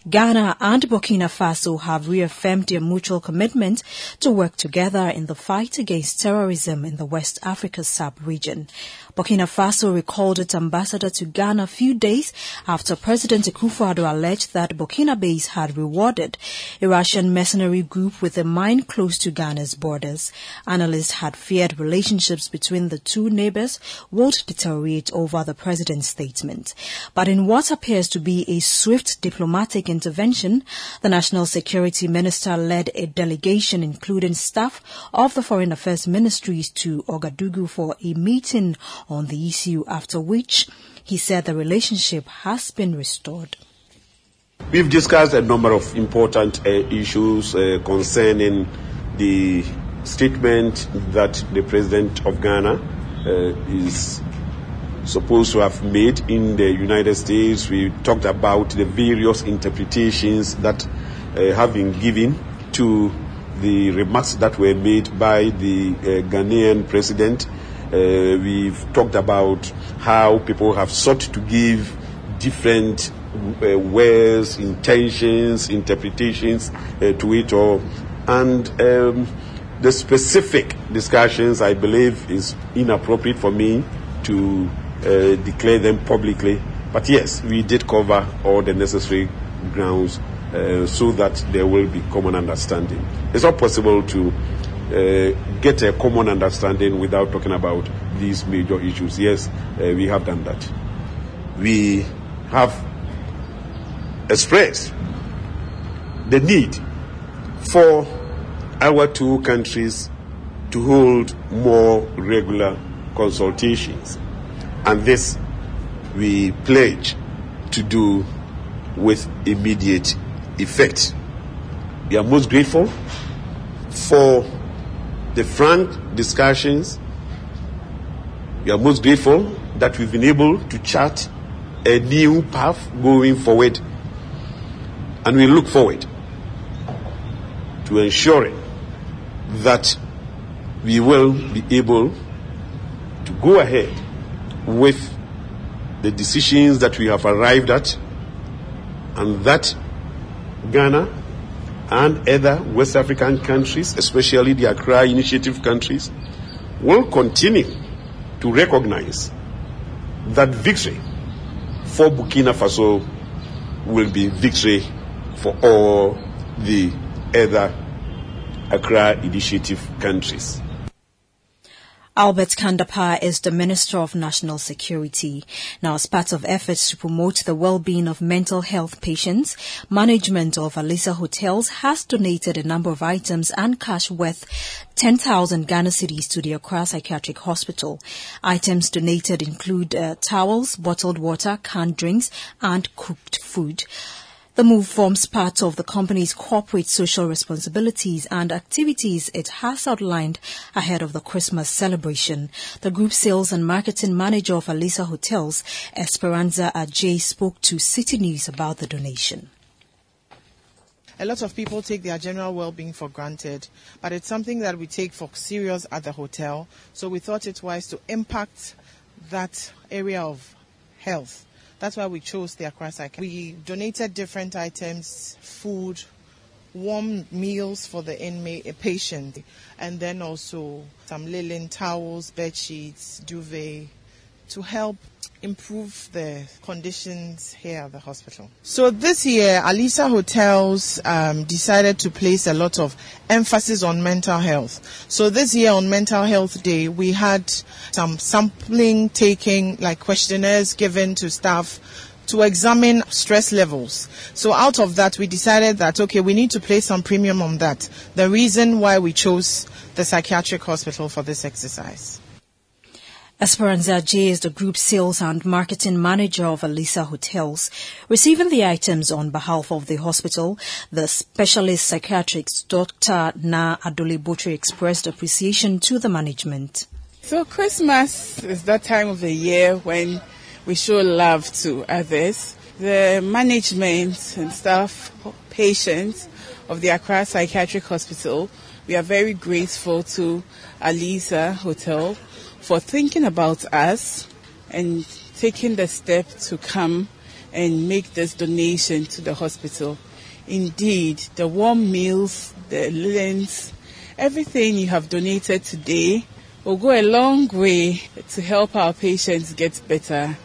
Ghana and Burkina Faso have reaffirmed their mutual commitment to work together in the fight against terrorism in the West Africa sub-region. Burkina Faso recalled its ambassador to Ghana a few days after President Akufo-Addo alleged that Burkina Faso had rewarded a Russian mercenary group with a mine close to Ghana's borders. Analysts had feared relationships between the two neighbors would deteriorate over the president's statement. But in what appears to be a swift diplomatic intervention, the National Security Minister led a delegation including staff of the Foreign Affairs Ministries to Ouagadougou for a meeting on the issue, after which he said the relationship has been restored. We've discussed a number of important uh, issues uh, concerning the statement that the President of Ghana uh, is supposed to have made in the United States. We talked about the various interpretations that uh, have been given to the remarks that were made by the uh, Ghanaian president. Uh, we've talked about how people have sought to give different uh, words, intentions, interpretations uh, to it all. And um, the specific discussions, I believe, is inappropriate for me to uh, declare them publicly. But yes, we did cover all the necessary grounds uh, so that there will be common understanding. It's not possible to get a common understanding without talking about these major issues. Yes, uh, we have done that. We have expressed the need for our two countries to hold more regular consultations. And this we pledge to do with immediate effect. We are most grateful for the frank discussions. We are most grateful that we've been able to chart a new path going forward. And we look forward to ensuring that we will be able to go ahead with the decisions that we have arrived at and that Ghana and other West African countries, especially the Accra Initiative countries, will continue to recognize that victory for Burkina Faso will be victory for all the other Accra Initiative countries. Albert Kan-Dapaah is the Minister of National Security. Now, as part of efforts to promote the well-being of mental health patients, management of Alisa Hotels has donated a number of items and cash worth 10,000 Ghana cedis to the Accra Psychiatric Hospital. Items donated include uh, towels, bottled water, canned drinks, and cooked food. The move forms part of the company's corporate social responsibilities and activities it has outlined ahead of the Christmas celebration. The group sales and marketing manager of Alisa Hotels, Esperanza Ajay, spoke to Citi News about the donation. A lot of people take their general well-being for granted, but it's something that we take for serious at the hotel. So we thought it wise to impact that area of health that's why we chose the Accra Psych. We donated different items, food, warm meals for the inmate patient, and then also some linen towels, bed sheets, duvet, to help improve the conditions here at the hospital. So this year, Alisa Hotels um, decided to place a lot of emphasis on mental health. So this year on Mental Health Day, we had some sampling taking, like questionnaires given to staff to examine stress levels. So out of that, we decided that, okay, we need to place some premium on that. The reason why we chose the psychiatric hospital for this exercise. Esperanza J is the group sales and marketing manager of Alisa Hotels. Receiving the items on behalf of the hospital, the specialist psychiatrist Dr. Na Adole Botri expressed appreciation to the management. So Christmas is that time of the year when we show love to others. The management and staff, patients of the Accra Psychiatric Hospital, we are very grateful to Alisa Hotel for thinking about us and taking the step to come and make this donation to the hospital. Indeed, the warm meals, the linens, everything you have donated today will go a long way to help our patients get better.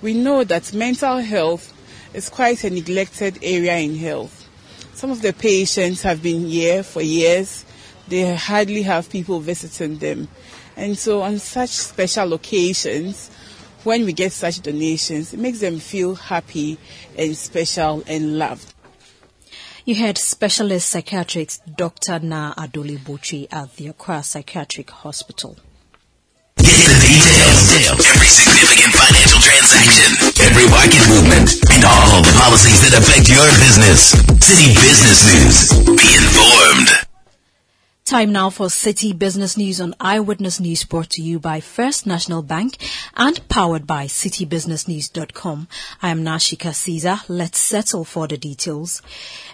We know that mental health is quite a neglected area in health. Some of the patients have been here for years. They hardly have people visiting them. And so on such special occasions, when we get such donations, it makes them feel happy and special and loved. You had specialist psychiatrist Dr. Na Adole Botri at the Accra Psychiatric Hospital. Get the details. Every significant financial transaction, every market movement, and all the policies that affect your business. Citi Business News. Be informed. Time now for Citi Business News on Eyewitness News brought to you by First National Bank and powered by citibusinessnews.com. I am Nashika Caesar. Let's settle for the details.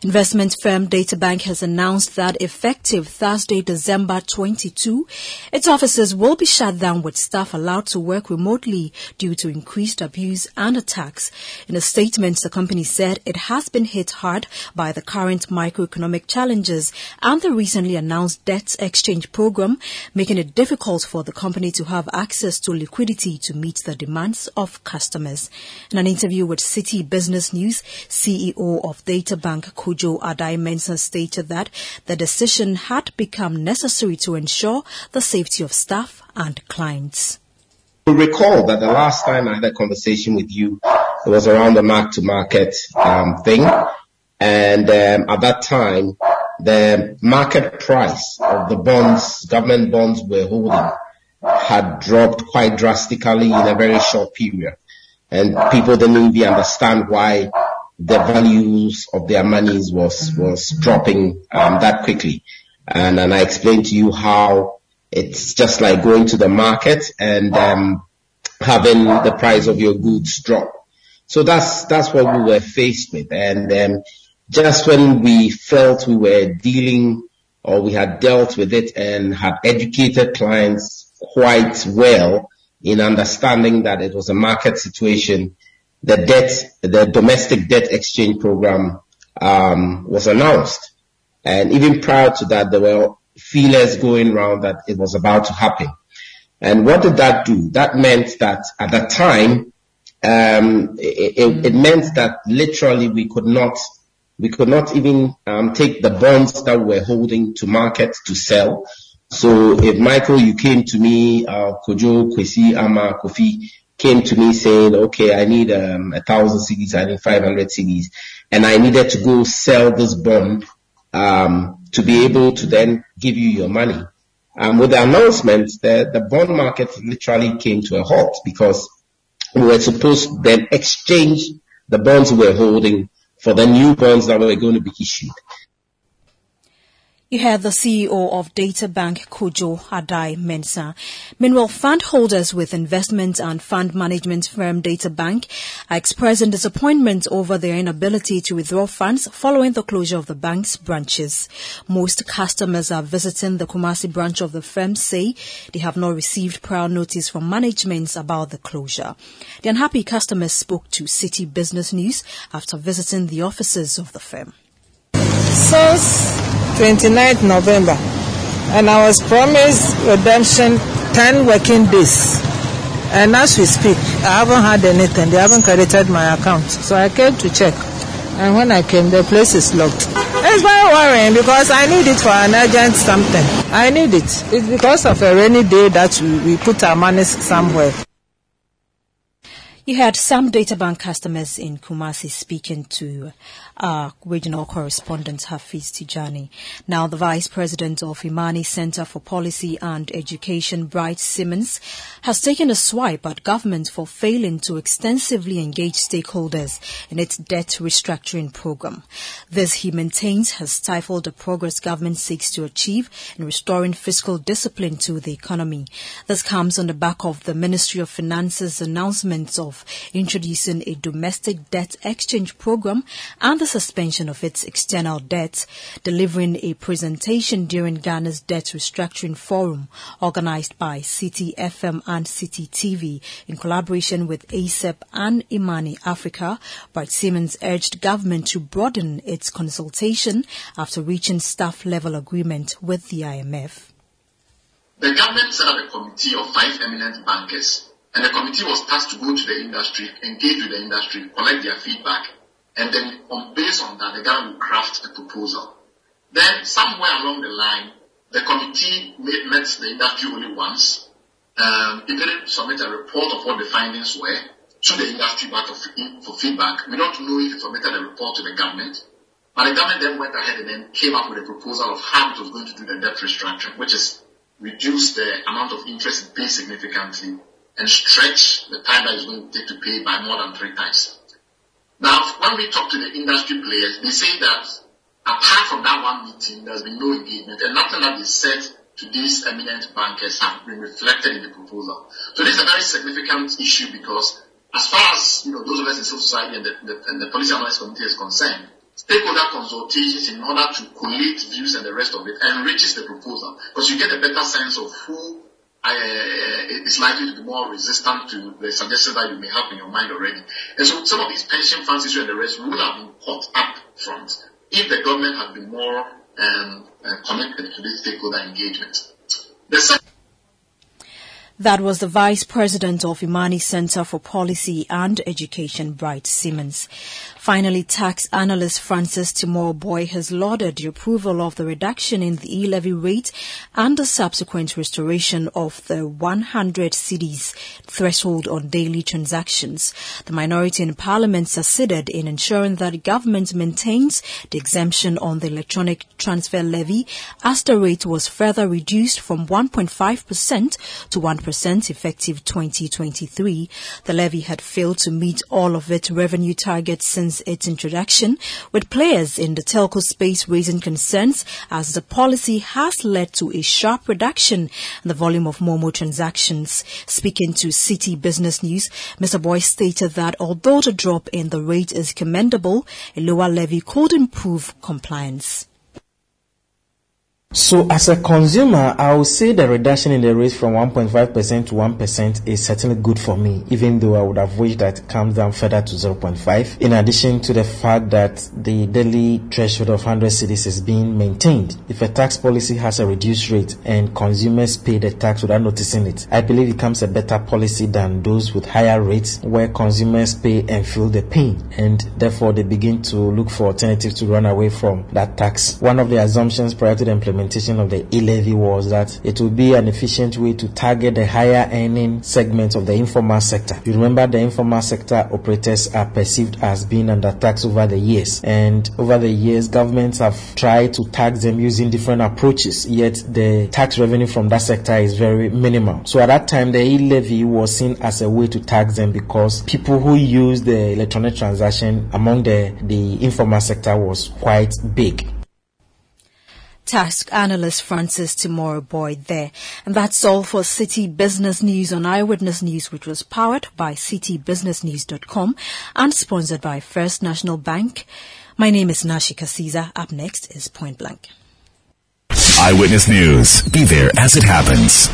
Investment firm Databank has announced that effective Thursday, December 22, its offices will be shut down with staff allowed to work remotely due to increased abuse and attacks. In a statement, the company said it has been hit hard by the current microeconomic challenges and the recently announced debt exchange program, making it difficult for the company to have access to liquidity to meet the demands of customers. In an interview with Citi Business News, CEO of Databank Kojo Addae-Mensah stated that the decision had become necessary to ensure the safety of staff and clients. You recall that the last time I had a conversation with you, it was around the mark-to-market um, thing. And um, at that time, the market price of the bonds, government bonds we're holding had dropped quite drastically in a very short period. And people didn't even understand why the values of their monies was, was dropping um, that quickly. And, and I explained to you how it's just like going to the market and um, having the price of your goods drop. So that's that's what we were faced with. And um, just when we felt we were dealing or we had dealt with it and had educated clients quite well in understanding that it was a market situation, the debt, the domestic debt exchange program um, was announced. And even prior to that, there were feelers going around that it was about to happen. And what did that do? That meant that at that time, um, it, it, it meant that literally we could not we could not even um, take the bonds that we were holding to market to sell. So if Michael, you came to me, uh, Kojo, Kwesi, Ama, Kofi came to me saying, okay, I need um, a thousand cedis, I need 500 cedis. and I needed to go sell this bond um, to be able to then give you your money. Um, with the announcement, the, the bond market literally came to a halt because we were supposed to then exchange the bonds we were holding for the new bonds that were going to be issued. You heard the CEO of Databank Kojo Addae-Mensah. Meanwhile, fund holders with investment and fund management firm Databank are expressing disappointment over their inability to withdraw funds following the closure of the bank's branches. Most customers are visiting the Kumasi branch of the firm say they have not received prior notice from management about the closure. The unhappy customers spoke to Citi Business News after visiting the offices of the firm. Since 29th November, and I was promised redemption 10 working days. And as we speak, I haven't had anything. They haven't credited my account. So I came to check. And when I came, the place is locked. It's very worrying because I need it for an urgent something. I need it. It's because of a rainy day that we, we put our money somewhere. You had some Databank customers in Kumasi speaking to our regional correspondent Hafiz Tijani. Now, the Vice President of Imani Center for Policy and Education, Bright Simons, has taken a swipe at government for failing to extensively engage stakeholders in its debt restructuring program. This, he maintains, has stifled the progress government seeks to achieve in restoring fiscal discipline to the economy. This comes on the back of the Ministry of Finance's announcements of introducing a domestic debt exchange program and the suspension of its external debt, delivering a presentation during Ghana's Debt Restructuring Forum organized by Citi FM and Citi TV in collaboration with ACEP and Imani Africa. Bright Simons urged government to broaden its consultation after reaching staff level agreement with the IMF. The government set up a committee of five eminent bankers and the committee was tasked to go to the industry, engage with the industry, collect their feedback, and then on based on that, the government will craft a proposal. Then somewhere along the line, the committee made, met the industry only once. Um, it didn't submit a report of what the findings were to the industry back for feedback. We don't know if it submitted a report to the government, but the government then went ahead and then came up with a proposal of how it was going to do the debt restructuring, which is reduce the amount of interest it pays significantly and stretch the time that it's going to take to pay by more than three times. Now, when we talk to the industry players, they say that apart from that one meeting, there's been no engagement and nothing that they said to these eminent bankers have been reflected in the proposal. So this is a very significant issue because as far as you know, those of us in civil society and the, the, and the policy analysis committee is concerned, stakeholder consultations in order to collate views and the rest of it enriches the proposal because you get a better sense of who uh, is likely to be more resistant to the suggestions that you may have in your mind already. And so some of these pension funds issue and the rest would have been caught up front if the government had been more um, uh, committed to this stakeholder engagement. The second that was the Vice President of Imani Center for Policy and Education, Bright Simons. Finally, tax analyst Francis Timor Boy has lauded the approval of the reduction in the e-levy rate and the subsequent restoration of the 100 cedis threshold on daily transactions. The minority in parliament succeeded in ensuring that government maintains the exemption on the electronic transfer levy as the rate was further reduced from 1.5% to 1% effective 2023. The levy had failed to meet all of its revenue targets since its introduction, with players in the telco space raising concerns as the policy has led to a sharp reduction in the volume of Momo transactions. Speaking to Citi Business News, Mr. Boy stated that although the drop in the rate is commendable, a lower levy could improve compliance. So as a consumer, I would say the reduction in the rate from 1.5% to 1% is certainly good for me, even though I would have wished that it comes down further to 0.5. In addition to the fact that the daily threshold of 100 cedis is being maintained. If a tax policy has a reduced rate and consumers pay the tax without noticing it, I believe it becomes a better policy than those with higher rates where consumers pay and feel the pain and therefore they begin to look for alternatives to run away from that tax. One of the assumptions prior to the implementation implementation of the e-levy was that it would be an efficient way to target the higher earning segments of the informal sector. You remember the informal sector operators are perceived as being under tax over the years and over the years governments have tried to tax them using different approaches yet the tax revenue from that sector is very minimal. So at that time the e-levy was seen as a way to tax them because people who use the electronic transaction among the, the informal sector was quite big task analyst Francis Timor Boyd there. And that's all for Citi Business News on Eyewitness News, which was powered by citibusinessnews.com and sponsored by First National Bank. My name is Nashika Caesar. Up next is Point Blank. Eyewitness News. Be there as it happens.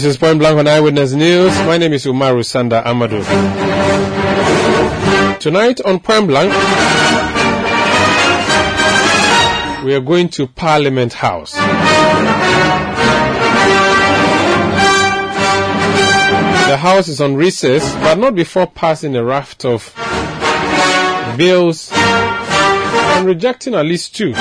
This is Point Blank on Eyewitness News. My name is Umaru Sanda Amadou. Tonight on Point Blank, we are going to Parliament House. The House is on recess, but not before passing a raft of bills and rejecting at least two.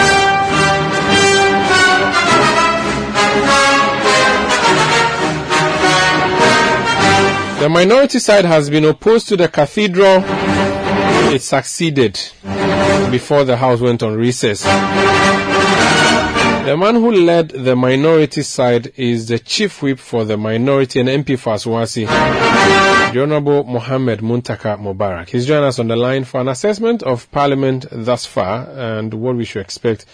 The minority side has been opposed to the cathedral. It succeeded before the House went on recess. The man who led the minority side is the chief whip for the minority and MP for Asawase, the Honorable Mohammed Muntaka Mubarak. He's joining us on the line for an assessment of Parliament thus far and what we should expect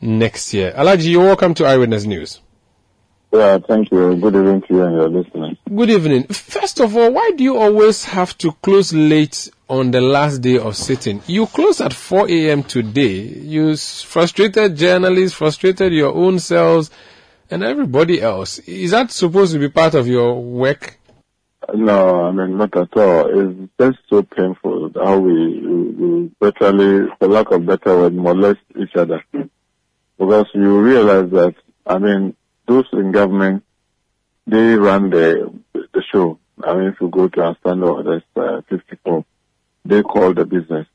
next year. Alaji, you're welcome to Eyewitness News. Yeah, thank you. Good evening to you and your listeners. Good evening. First of all, why do you always have to close late on the last day of sitting? You closed at 4 a.m. today. You frustrated journalists, frustrated your own selves, and everybody else. Is that supposed to be part of your work? No, I mean, not at all. It's just so painful how we, we, we literally, for lack of better word, molest each other. Because you realize that, I mean, those in government, they run the the show. I mean, if you go to standard orders uh, 54, they call the business.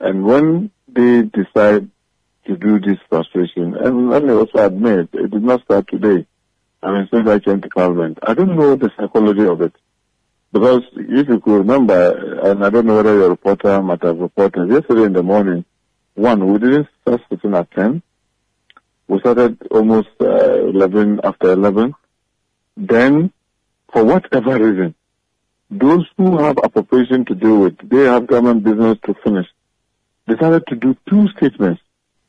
And when they decide to do this frustration, and let me also admit, it did not start today. I mean, since I came to parliament, I don't know the psychology of it. Because if you could remember, and I don't know whether your reporter might have reported, yesterday in the morning, one, we didn't start sitting at 10. We started almost uh, 11 after 11. Then, for whatever reason, those who have a appropriation to deal with, they have government business to finish, decided to do two statements,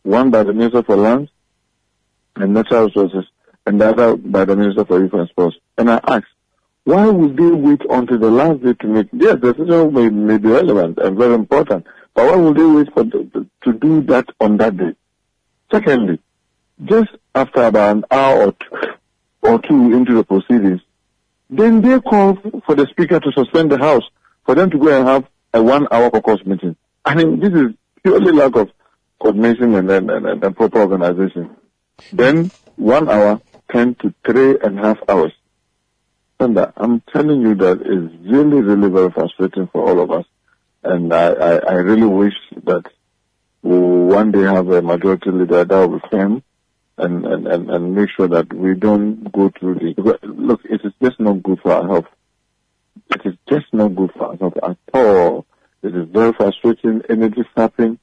one by the Minister for Lands and Natural Resources, and the other by the Minister for Youth and Sports. And I asked, why would they wait until the last day to make, yes, the decision may, may be relevant and very important, but why would they wait for the, to do that on that day? Secondly, just after about an hour or two, or two into the proceedings, then they call for the speaker to suspend the house for them to go and have a one-hour caucus meeting. I mean, this is purely lack of coordination and, and, and, and proper organization. Then one hour turned to three and a half hours. And uh, I'm telling you that is really, really very frustrating for all of us. And I, I, I really wish that we one day have a majority leader that will firm and, and, and, and make sure that we don't go through the, look, it is just not good for our health. It is just not good for our health at all. It is very frustrating, energy sapping,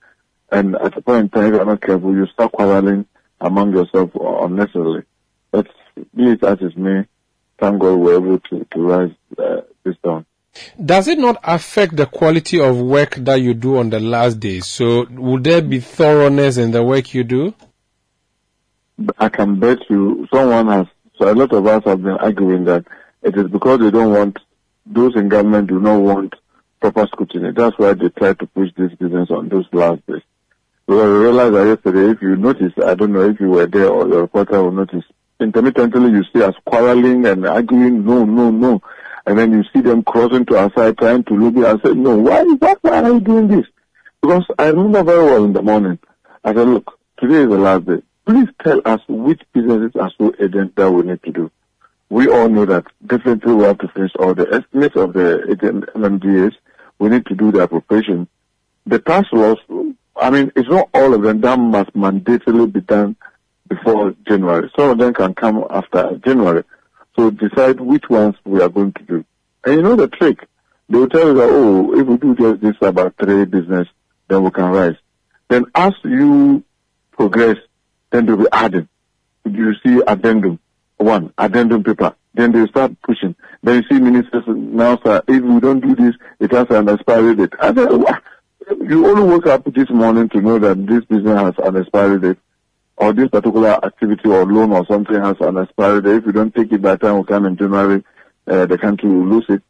and at a point in time, if you're not careful, you start quarreling among yourself unnecessarily. But be it as it may, thank God we're able to, to rise uh, this down. Does it not affect the quality of work that you do on the last day? So would there be thoroughness in the work you do? I can bet you someone has, so a lot of us have been arguing that it is because they don't want, those in government do not want proper scrutiny. That's why they try to push this business on those last days. Because I realized that yesterday, if you notice, I don't know if you were there or your reporter will notice, intermittently you see us quarreling and arguing, no, no, no. And then you see them crossing to our side trying to lobby and say, no, why, why, why are you doing this? Because I remember very well in the morning, I said, look, today is the last day. Please tell us which businesses are so urgent that we need to do. We all know that definitely we have to finish all the estimates of the MMDAs. We need to do the appropriation. The tax laws, I mean, it's not all of them that must mandatorily be done before January. Some of them can come after January. So decide which ones we are going to do. And you know the trick. They will tell you that, oh, if we do just this about three business, then we can rise. Then as you progress, then they'll be adding. You see addendum, one, addendum paper. Then they start pushing. Then you see ministers now say, if we don't do this, it has an expiry date. I said? You only woke up this morning to know that this business has an expiry date or this particular activity or loan or something has an expiry date. If you don't take it by time we come in January, uh, the country will lose it.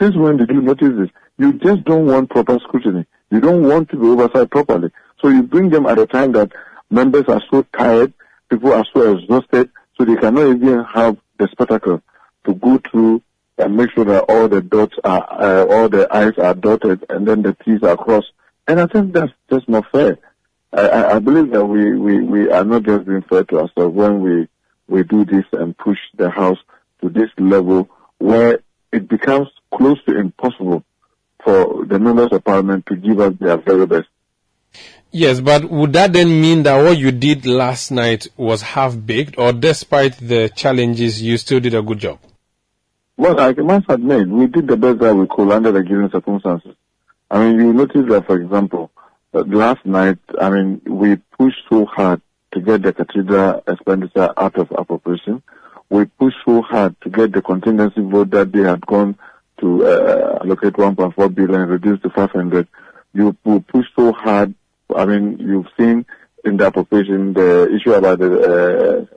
Since when did you notice this? You just don't want proper scrutiny. You don't want to be oversight properly. So you bring them at a time that members are so tired, people are so exhausted, so they cannot even have the spectacle. to go through and make sure that all the dots are, uh, all the I's are dotted and then the T's are crossed. And I think that's just not fair. I, I, believe that we, we, we are not just being fair to ourselves when we, we do this and push the House to this level where it becomes close to impossible for the members of parliament to give us their very best. Yes, but would that then mean that what you did last night was half baked, or despite the challenges, you still did a good job? Well, I must admit, we did the best that we could under the given circumstances. I mean, you notice that, for example, uh, last night, I mean, we pushed so hard to get the cathedral expenditure out of appropriation. We pushed so hard to get the contingency vote that they had gone to uh, allocate 1.4 billion, and reduced to 500. You pushed so hard. I mean, you've seen in the appropriation the issue about the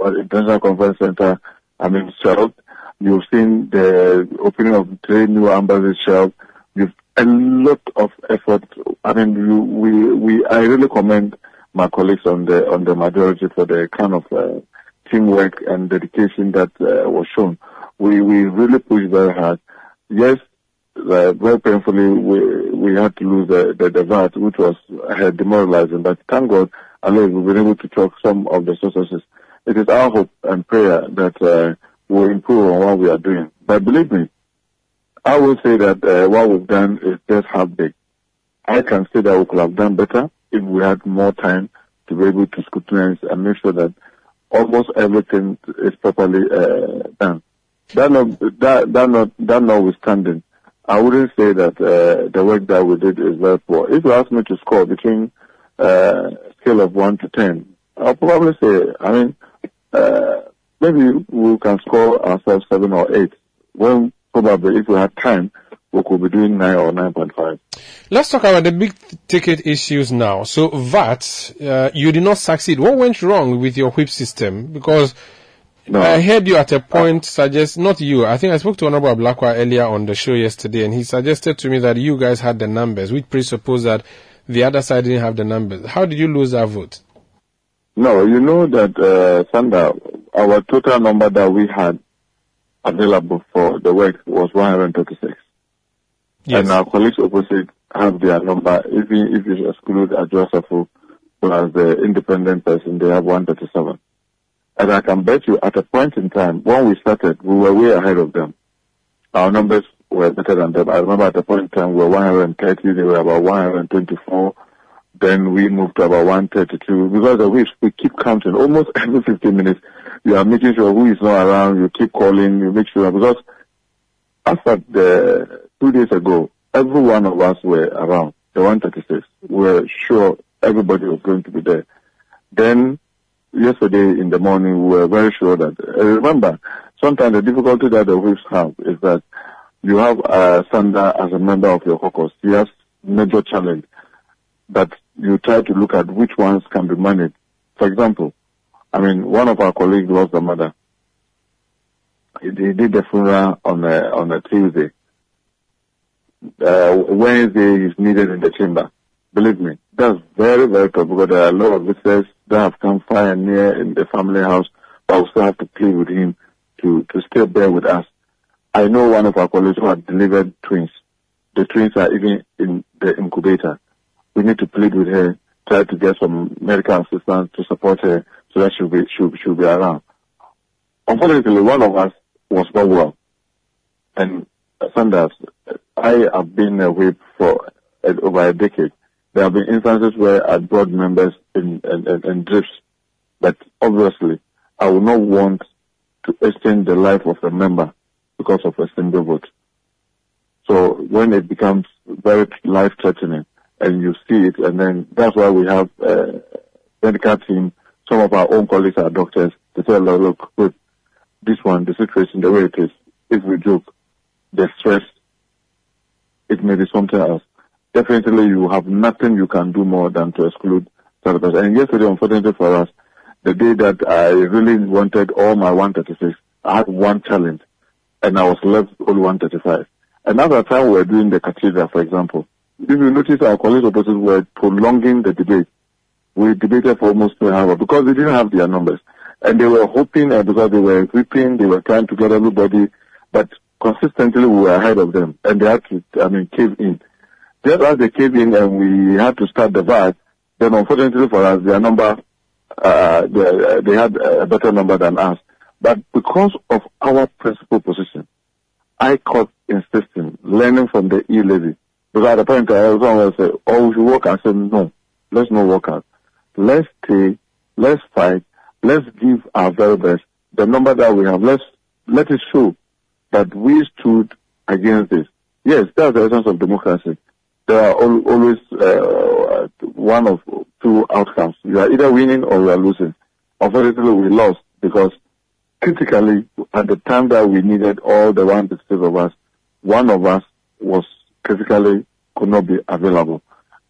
uh, International Conference Center. I mean, shelved. You've seen the opening of three new embassies shelved. You've a lot of effort. I mean, you, we we I really commend my colleagues on the on the majority for the kind of uh, teamwork and dedication that uh, was shown. We we really pushed very hard. Yes, uh, very painfully we we had to lose the the, the VAT, which was uh, demoralizing. But thank God, at least we've been able to chalk some of the sources. It is our hope and prayer that uh, we'll improve on what we are doing. But believe me, I will say that uh, what we've done is just half big. I can say that we could have done better if we had more time to be able to scrutinize and make sure that almost everything is properly uh, done. That not that that not that notwithstanding, I wouldn't say that uh, the work that we did is very poor. If you ask me to score between uh, scale of one to ten, I'll probably say, I mean, uh, maybe we can score ourselves seven or eight. When probably if we had time, we could be doing nine or nine point five. Let's talk about the big ticket issues now. So VAT, uh, you did not succeed. What went wrong with your whip system? Because No. I heard you at a point suggest, not you, I think I spoke to Honorable Blackwell earlier on the show yesterday and he suggested to me that you guys had the numbers, which presupposed that the other side didn't have the numbers. How did you lose that vote? No, you know that, uh, Sanda, our total number that we had available for the work was 136. And our colleagues opposite have their number, even if you exclude Adwoa Safo plus the independent person, they have 137. And I can bet you at a point in time, when we started, we were way ahead of them. Our numbers were better than them. I remember at a point in time, we were 130, they were about 124. Then we moved to about 132. Because of which we keep counting. Almost every 15 minutes, you are making sure who is not around, you keep calling, you make sure. Because after the two days ago, every one of us were around the 136. We were sure everybody was going to be there. Then yesterday in the morning, we were very sure that. Uh, remember, sometimes the difficulty that the whips have is that you have uh, Sanda as a member of your caucus. He has major challenge that you try to look at which ones can be managed. For example, I mean, one of our colleagues lost a mother. He, he did the funeral on a, on a Tuesday. Uh, Wednesday is needed in the chamber. Believe me, that's very, very tough because there are a lot of visitors that have come far and near in the family house, but we still have to plead with him to, to stay there with us. I know one of our colleagues who had delivered twins. The twins are even in the incubator. We need to plead with her, try to get some medical assistance to support her so that she'll be, she'll, she'll be around. Unfortunately, one of us was not well. And uh, Sanda, I have been a whip for uh, over a decade. There have been instances where I brought members in, in drifts, but obviously I will not want to extend the life of a member because of a single vote. So when it becomes very life threatening and you see it, and then that's why we have a medical team, some of our own colleagues are doctors, to us, look, look, this one, the situation, the way it is, if we joke, the stress, it may be something else. Definitely you have nothing you can do more than to exclude person. And yesterday, unfortunately for us, the day that I really wanted all my 136, I had one challenge and I was left only 135. Another time we were doing the cathedral, for example, if you notice our colleagues opposite were prolonging the debate. We debated for almost two hours because they didn't have their numbers. And they were hoping uh, because they were equipping, they were trying to get everybody, but consistently we were ahead of them and they had to, I mean, cave in. Just as they came in and we had to start the VAT, then unfortunately for us, their number, uh, they, they had a better number than us. But because of our principal position, I kept insisting, learning from the e-levy. Because at the point I was always say, oh, we should work. I said, no, let's not work out. Let's stay, let's fight, let's give our very best. The number that we have, let's, let it show that we stood against this. Yes, that's the essence of democracy. There are al- always uh, one of two outcomes. You are either winning or you are losing. Unfortunately, we lost because critically, at the time that we needed all the 160 of us, one of us was critically could not be available.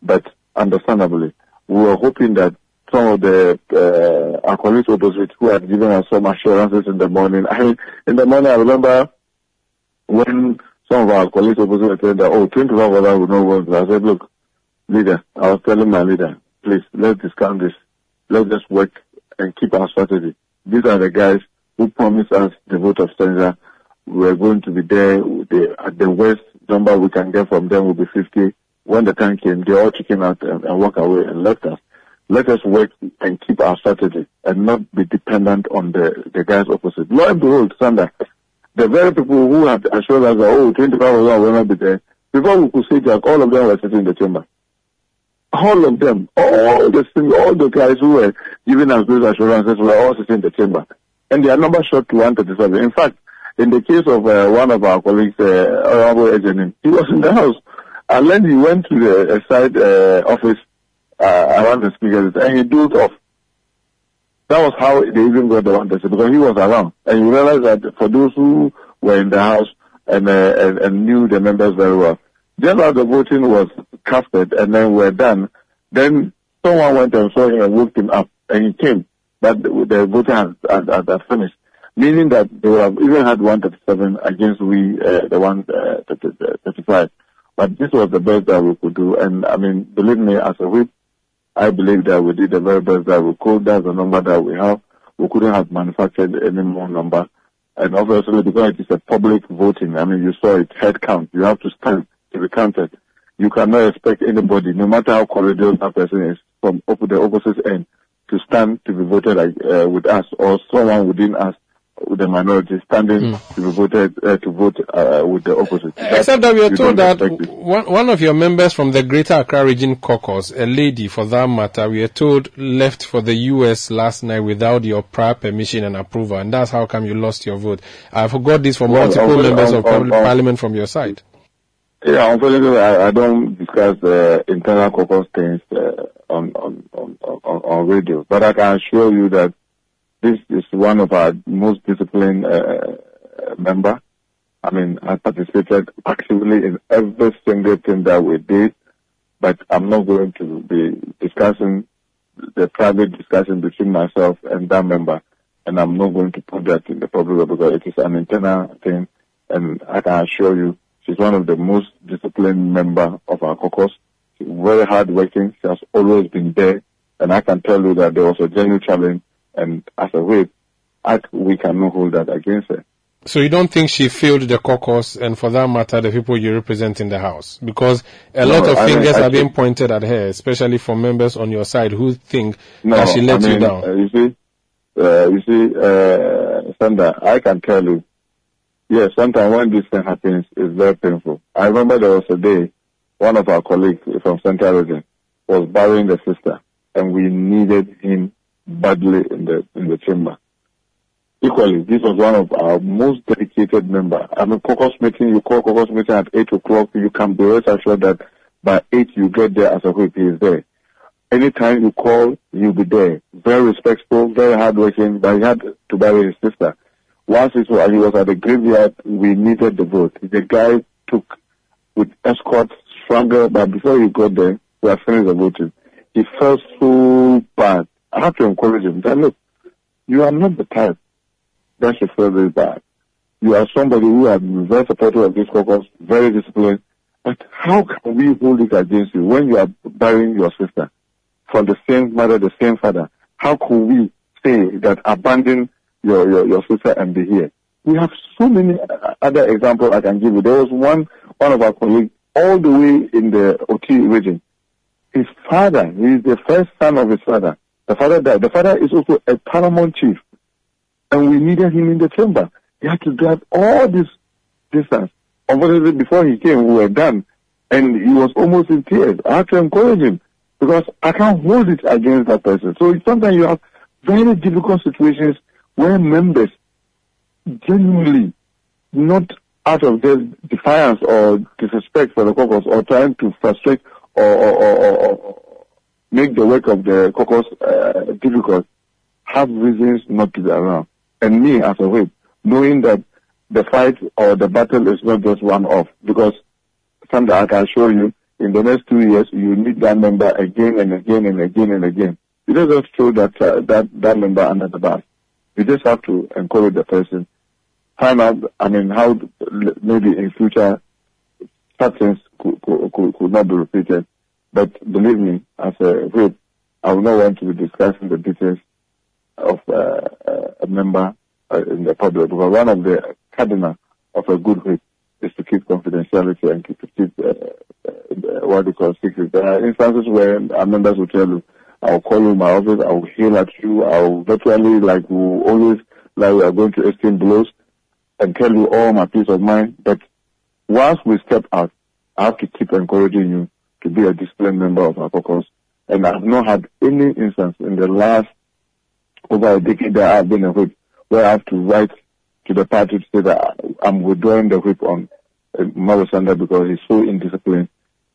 But understandably, we were hoping that some of the uh, our colleagues opposite who had given us some assurances in the morning. I in the morning, I remember when some of our colleagues that, oh, 25 of us would not work. I said, look, leader, I was telling my leader, please, let's discount this. Let's just work and keep our strategy. These are the guys who promised us the vote of stranger. We're going to be there. The, at the worst number we can get from them will be 50. When the time came, they all chicken out and, and walk away and left us. Let us work and keep our strategy and not be dependent on the, the guys opposite. Lo and behold, Sanda, the very people who had assured us that, oh, 25 of them will not be there, before we could say that all of them were sitting in the chamber. All of them, all the all the guys who were giving us those assurances were all sitting in the chamber. And their number shot to 137. In fact, in the case of uh, one of our colleagues, uh, Honorable Ejenin, he was in the house. And then he went to the uh, side uh, office uh, around the speakers and he dozed off. That was how they even got the one person because he was around. And you realize that for those who were in the house and, uh, and, and knew the members very well, just as the voting was casted and then we're done, then someone went and saw him and woke him up and he came. But the, the voting had, had, had, had finished. Meaning that they would have even had 137 against we, uh, the one, uh, But this was the best that we could do. And I mean, believe me, as a whip, I believe that we did the very best that we could. That's the number that we have. We couldn't have manufactured any more number. And obviously, because it is a public voting, I mean, you saw it, head count. You have to stand to be counted. You cannot expect anybody, no matter how courageous that person is, from the opposite end, to stand to be voted uh, with us or someone within us with the minority standing mm. to be voted uh, to vote uh, with the opposite. Except that we are told that one, one of your members from the Greater Accra Region Caucus, a lady for that matter, we are told left for the U.S. last night without your prior permission and approval, and that's how come you lost your vote. I forgot this from well, multiple members of Parliament from your side. Yeah, unfortunately, I, I don't discuss the internal caucus things uh, on, on, on, on, on radio, but I can assure you that this is one of our most disciplined uh, member. I mean, I participated actively in every single thing that we did, but I'm not going to be discussing the private discussion between myself and that member, and I'm not going to put that in the public because it is an internal thing, and I can assure you, she's one of the most disciplined member of our caucus. She's very hardworking. She has always been there, and I can tell you that there was a genuine challenge and as a whip, we cannot hold that against her. So you don't think she failed the caucus and for that matter the people you represent in the House? Because a no, lot of I fingers mean, are being pointed at her, especially from members on your side who think no, that she let I mean, you down. Uh, you see, uh, you see, uh, Sanda, I can tell you, yes, sometimes when this thing happens, it's very painful. I remember there was a day, one of our colleagues from Central Region was burying the sister and we needed him badly in the in the chamber. Equally, this was one of our most dedicated members. I mean, caucus meeting, you call caucus meeting at 8 o'clock, you can be rest assured that by 8 you get there as a whip, he is there. Anytime you call, you'll be there. Very respectful, very hardworking, but he had to bury his sister. Once he was at the graveyard, we needed the vote. The guy took with escort, struggle, but before he got there, we had finished the voting. He felt so bad I have to encourage him that look, you are not the type that should feel very bad. You are somebody who has been very supportive of this caucus, very disciplined. But how can we hold it against you when you are burying your sister from the same mother, the same father? How can we say that abandon your, your, your sister and be here. We have so many other examples I can give you. There was one, one of our colleagues all the way in the Oti region. His father, he is the first son of his father. The father died. The father is also a paramount chief. And we needed him in the chamber. He had to drive all this distance. Unfortunately, before he came, we were done. And he was almost in tears. I had to encourage him because I can't hold it against that person. So sometimes you have very difficult situations where members genuinely, not out of their defiance or disrespect for the caucus or trying to frustrate or, or, or, or make the work of the caucus uh, difficult, have reasons not to be around. And me as a whip, knowing that the fight or the battle is not just one off, because something I can show you, in the next two years, you need that member again and again and again and again. You don't just throw that, uh, that, that member under the bus. You just have to encourage the person. Find out, I mean, how maybe in future such things could, could, could not be repeated. But believe me, as a group, I will not want to be discussing the details of uh, a member uh, in the public But one of the cardinal of a good whip is to keep confidentiality and keep, keep uh, uh, what they call secret. There are instances where our members will tell you, I'll call you in my office, I'll hail at you, I'll virtually like will always like we are going to exchange blows and tell you all my peace of mind. But once we step out, I have to keep encouraging you to be a disciplined member of our caucus. And I have not had any instance in the last over a decade that I've been a whip where I have to write to the party to say that I'm withdrawing the whip on uh, Mauro Sanda because he's so indisciplined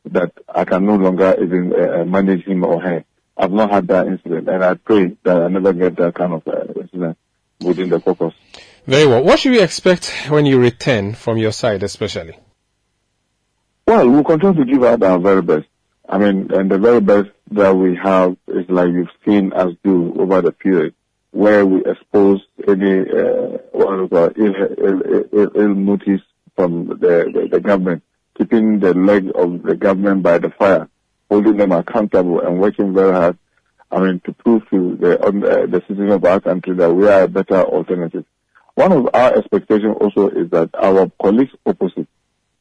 that I can no longer even uh, manage him or her. I've not had that incident, and I pray that I never get that kind of uh, incident within the caucus. Very well. What should we expect when you return from your side, especially? Well, we'll continue to give out our very best. I mean, and the very best that we have is like you've seen us do over the period, where we expose any uh, what is called ill, Ill, Ill, Ill, motives from the, the, the government, keeping the leg of the government by the fire, holding them accountable and working very hard. I mean, to prove to the, uh, the citizens of our country that we are a better alternative. One of our expectations also is that our colleagues opposite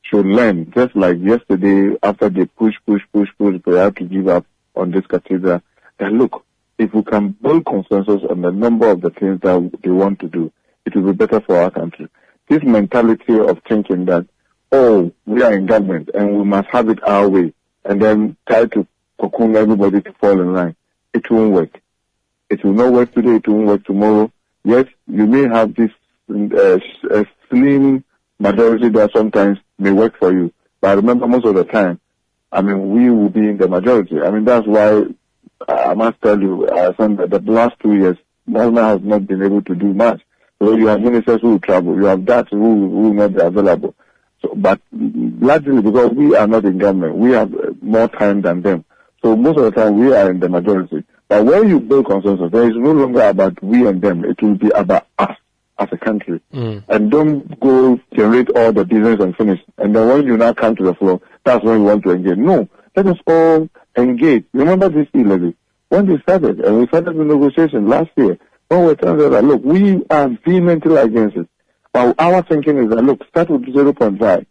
should learn, just like yesterday after they push, push, push, push, they have to give up on this cathedral, that look, if we can build consensus on the number of the things that they want to do, it will be better for our country. This mentality of thinking that, oh, we are in government and we must have it our way, and then try to cocoon everybody to fall in line, it won't work. It will not work today, it won't work tomorrow. Yes, you may have this uh, slim majority that sometimes may work for you. But I remember, most of the time, I mean, we will be in the majority. I mean, that's why I must tell you, uh, that the last two years, Malma has not been able to do much. So you have ministers who travel, you have that who, who will not be available. So, but largely because we are not in government, we have more time than them. So most of the time we are in the majority. But when you build consensus, there is no longer about we and them. It will be about us as a country. Mm. And don't go generate all the business and finish. And then when you now come to the floor, that's when you want to engage. No, let us all engage. Remember this e-levy. When they started, and we started the negotiation last year, when we telling them that, look, we are vehemently against it. But our thinking is that, look, start with 0.5.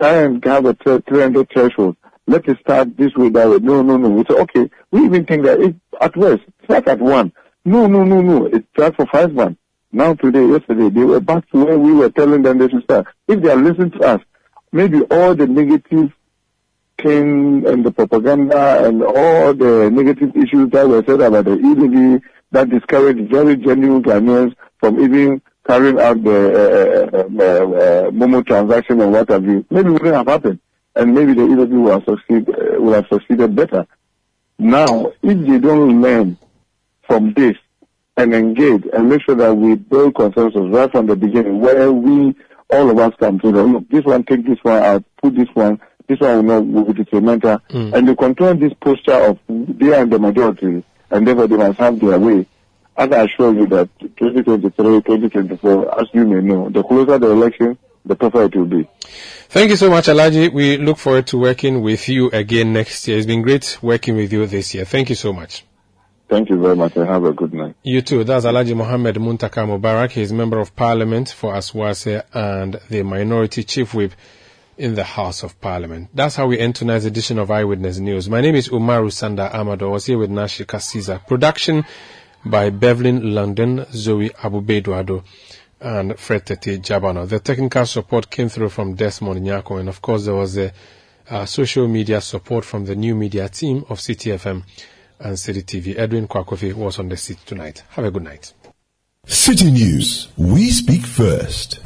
Try and have a 300 threshold. Let us start this way, that way. No, no, no. We say, okay, we even think that it, at worst, start at one. No, no, no, no. It starts for five months. Now today, yesterday, they were back to where we were telling them they should start. If they are listening to us, maybe all the negative thing and the propaganda and all the negative issues that were said about the e that discouraged very genuine Ghanaians from even carrying out the uh, uh, uh, Momo transaction and what have you, maybe wouldn't have happened. And maybe the e will have, succeed, uh, have succeeded better. Now, if they don't learn from this, and engage and make sure that we build consensus right from the beginning where we, all of us come to the, look, this one, take this one out, put this one, this one will not will be detrimental. Mm. And they control this posture of they are the majority and therefore they must have their way. And I assure you that 2023, 2024, as you may know, the closer the election, the tougher it will be. Thank you so much, Alaji. We look forward to working with you again next year. It's been great working with you this year. Thank you so much. Thank you very much and have a good night. You too. That's Alaji Mohammed Muntaka Mubarak. He's member of parliament for Asawase and the minority chief whip in the House of Parliament. That's how we end tonight's edition of Eyewitness News. My name is Umaru Sanda Amadou. I was here with Nashika Caesar. Production by Bevlin London, Zoe Abubeduado, and Fred Tete Jabano. The technical support came through from Desmond Nyako, and of course there was a uh, social media support from the new media team of Citi FM and Citi TV. Edwin Kwakofi was on the seat tonight. Have a good night. Citi News. We speak first.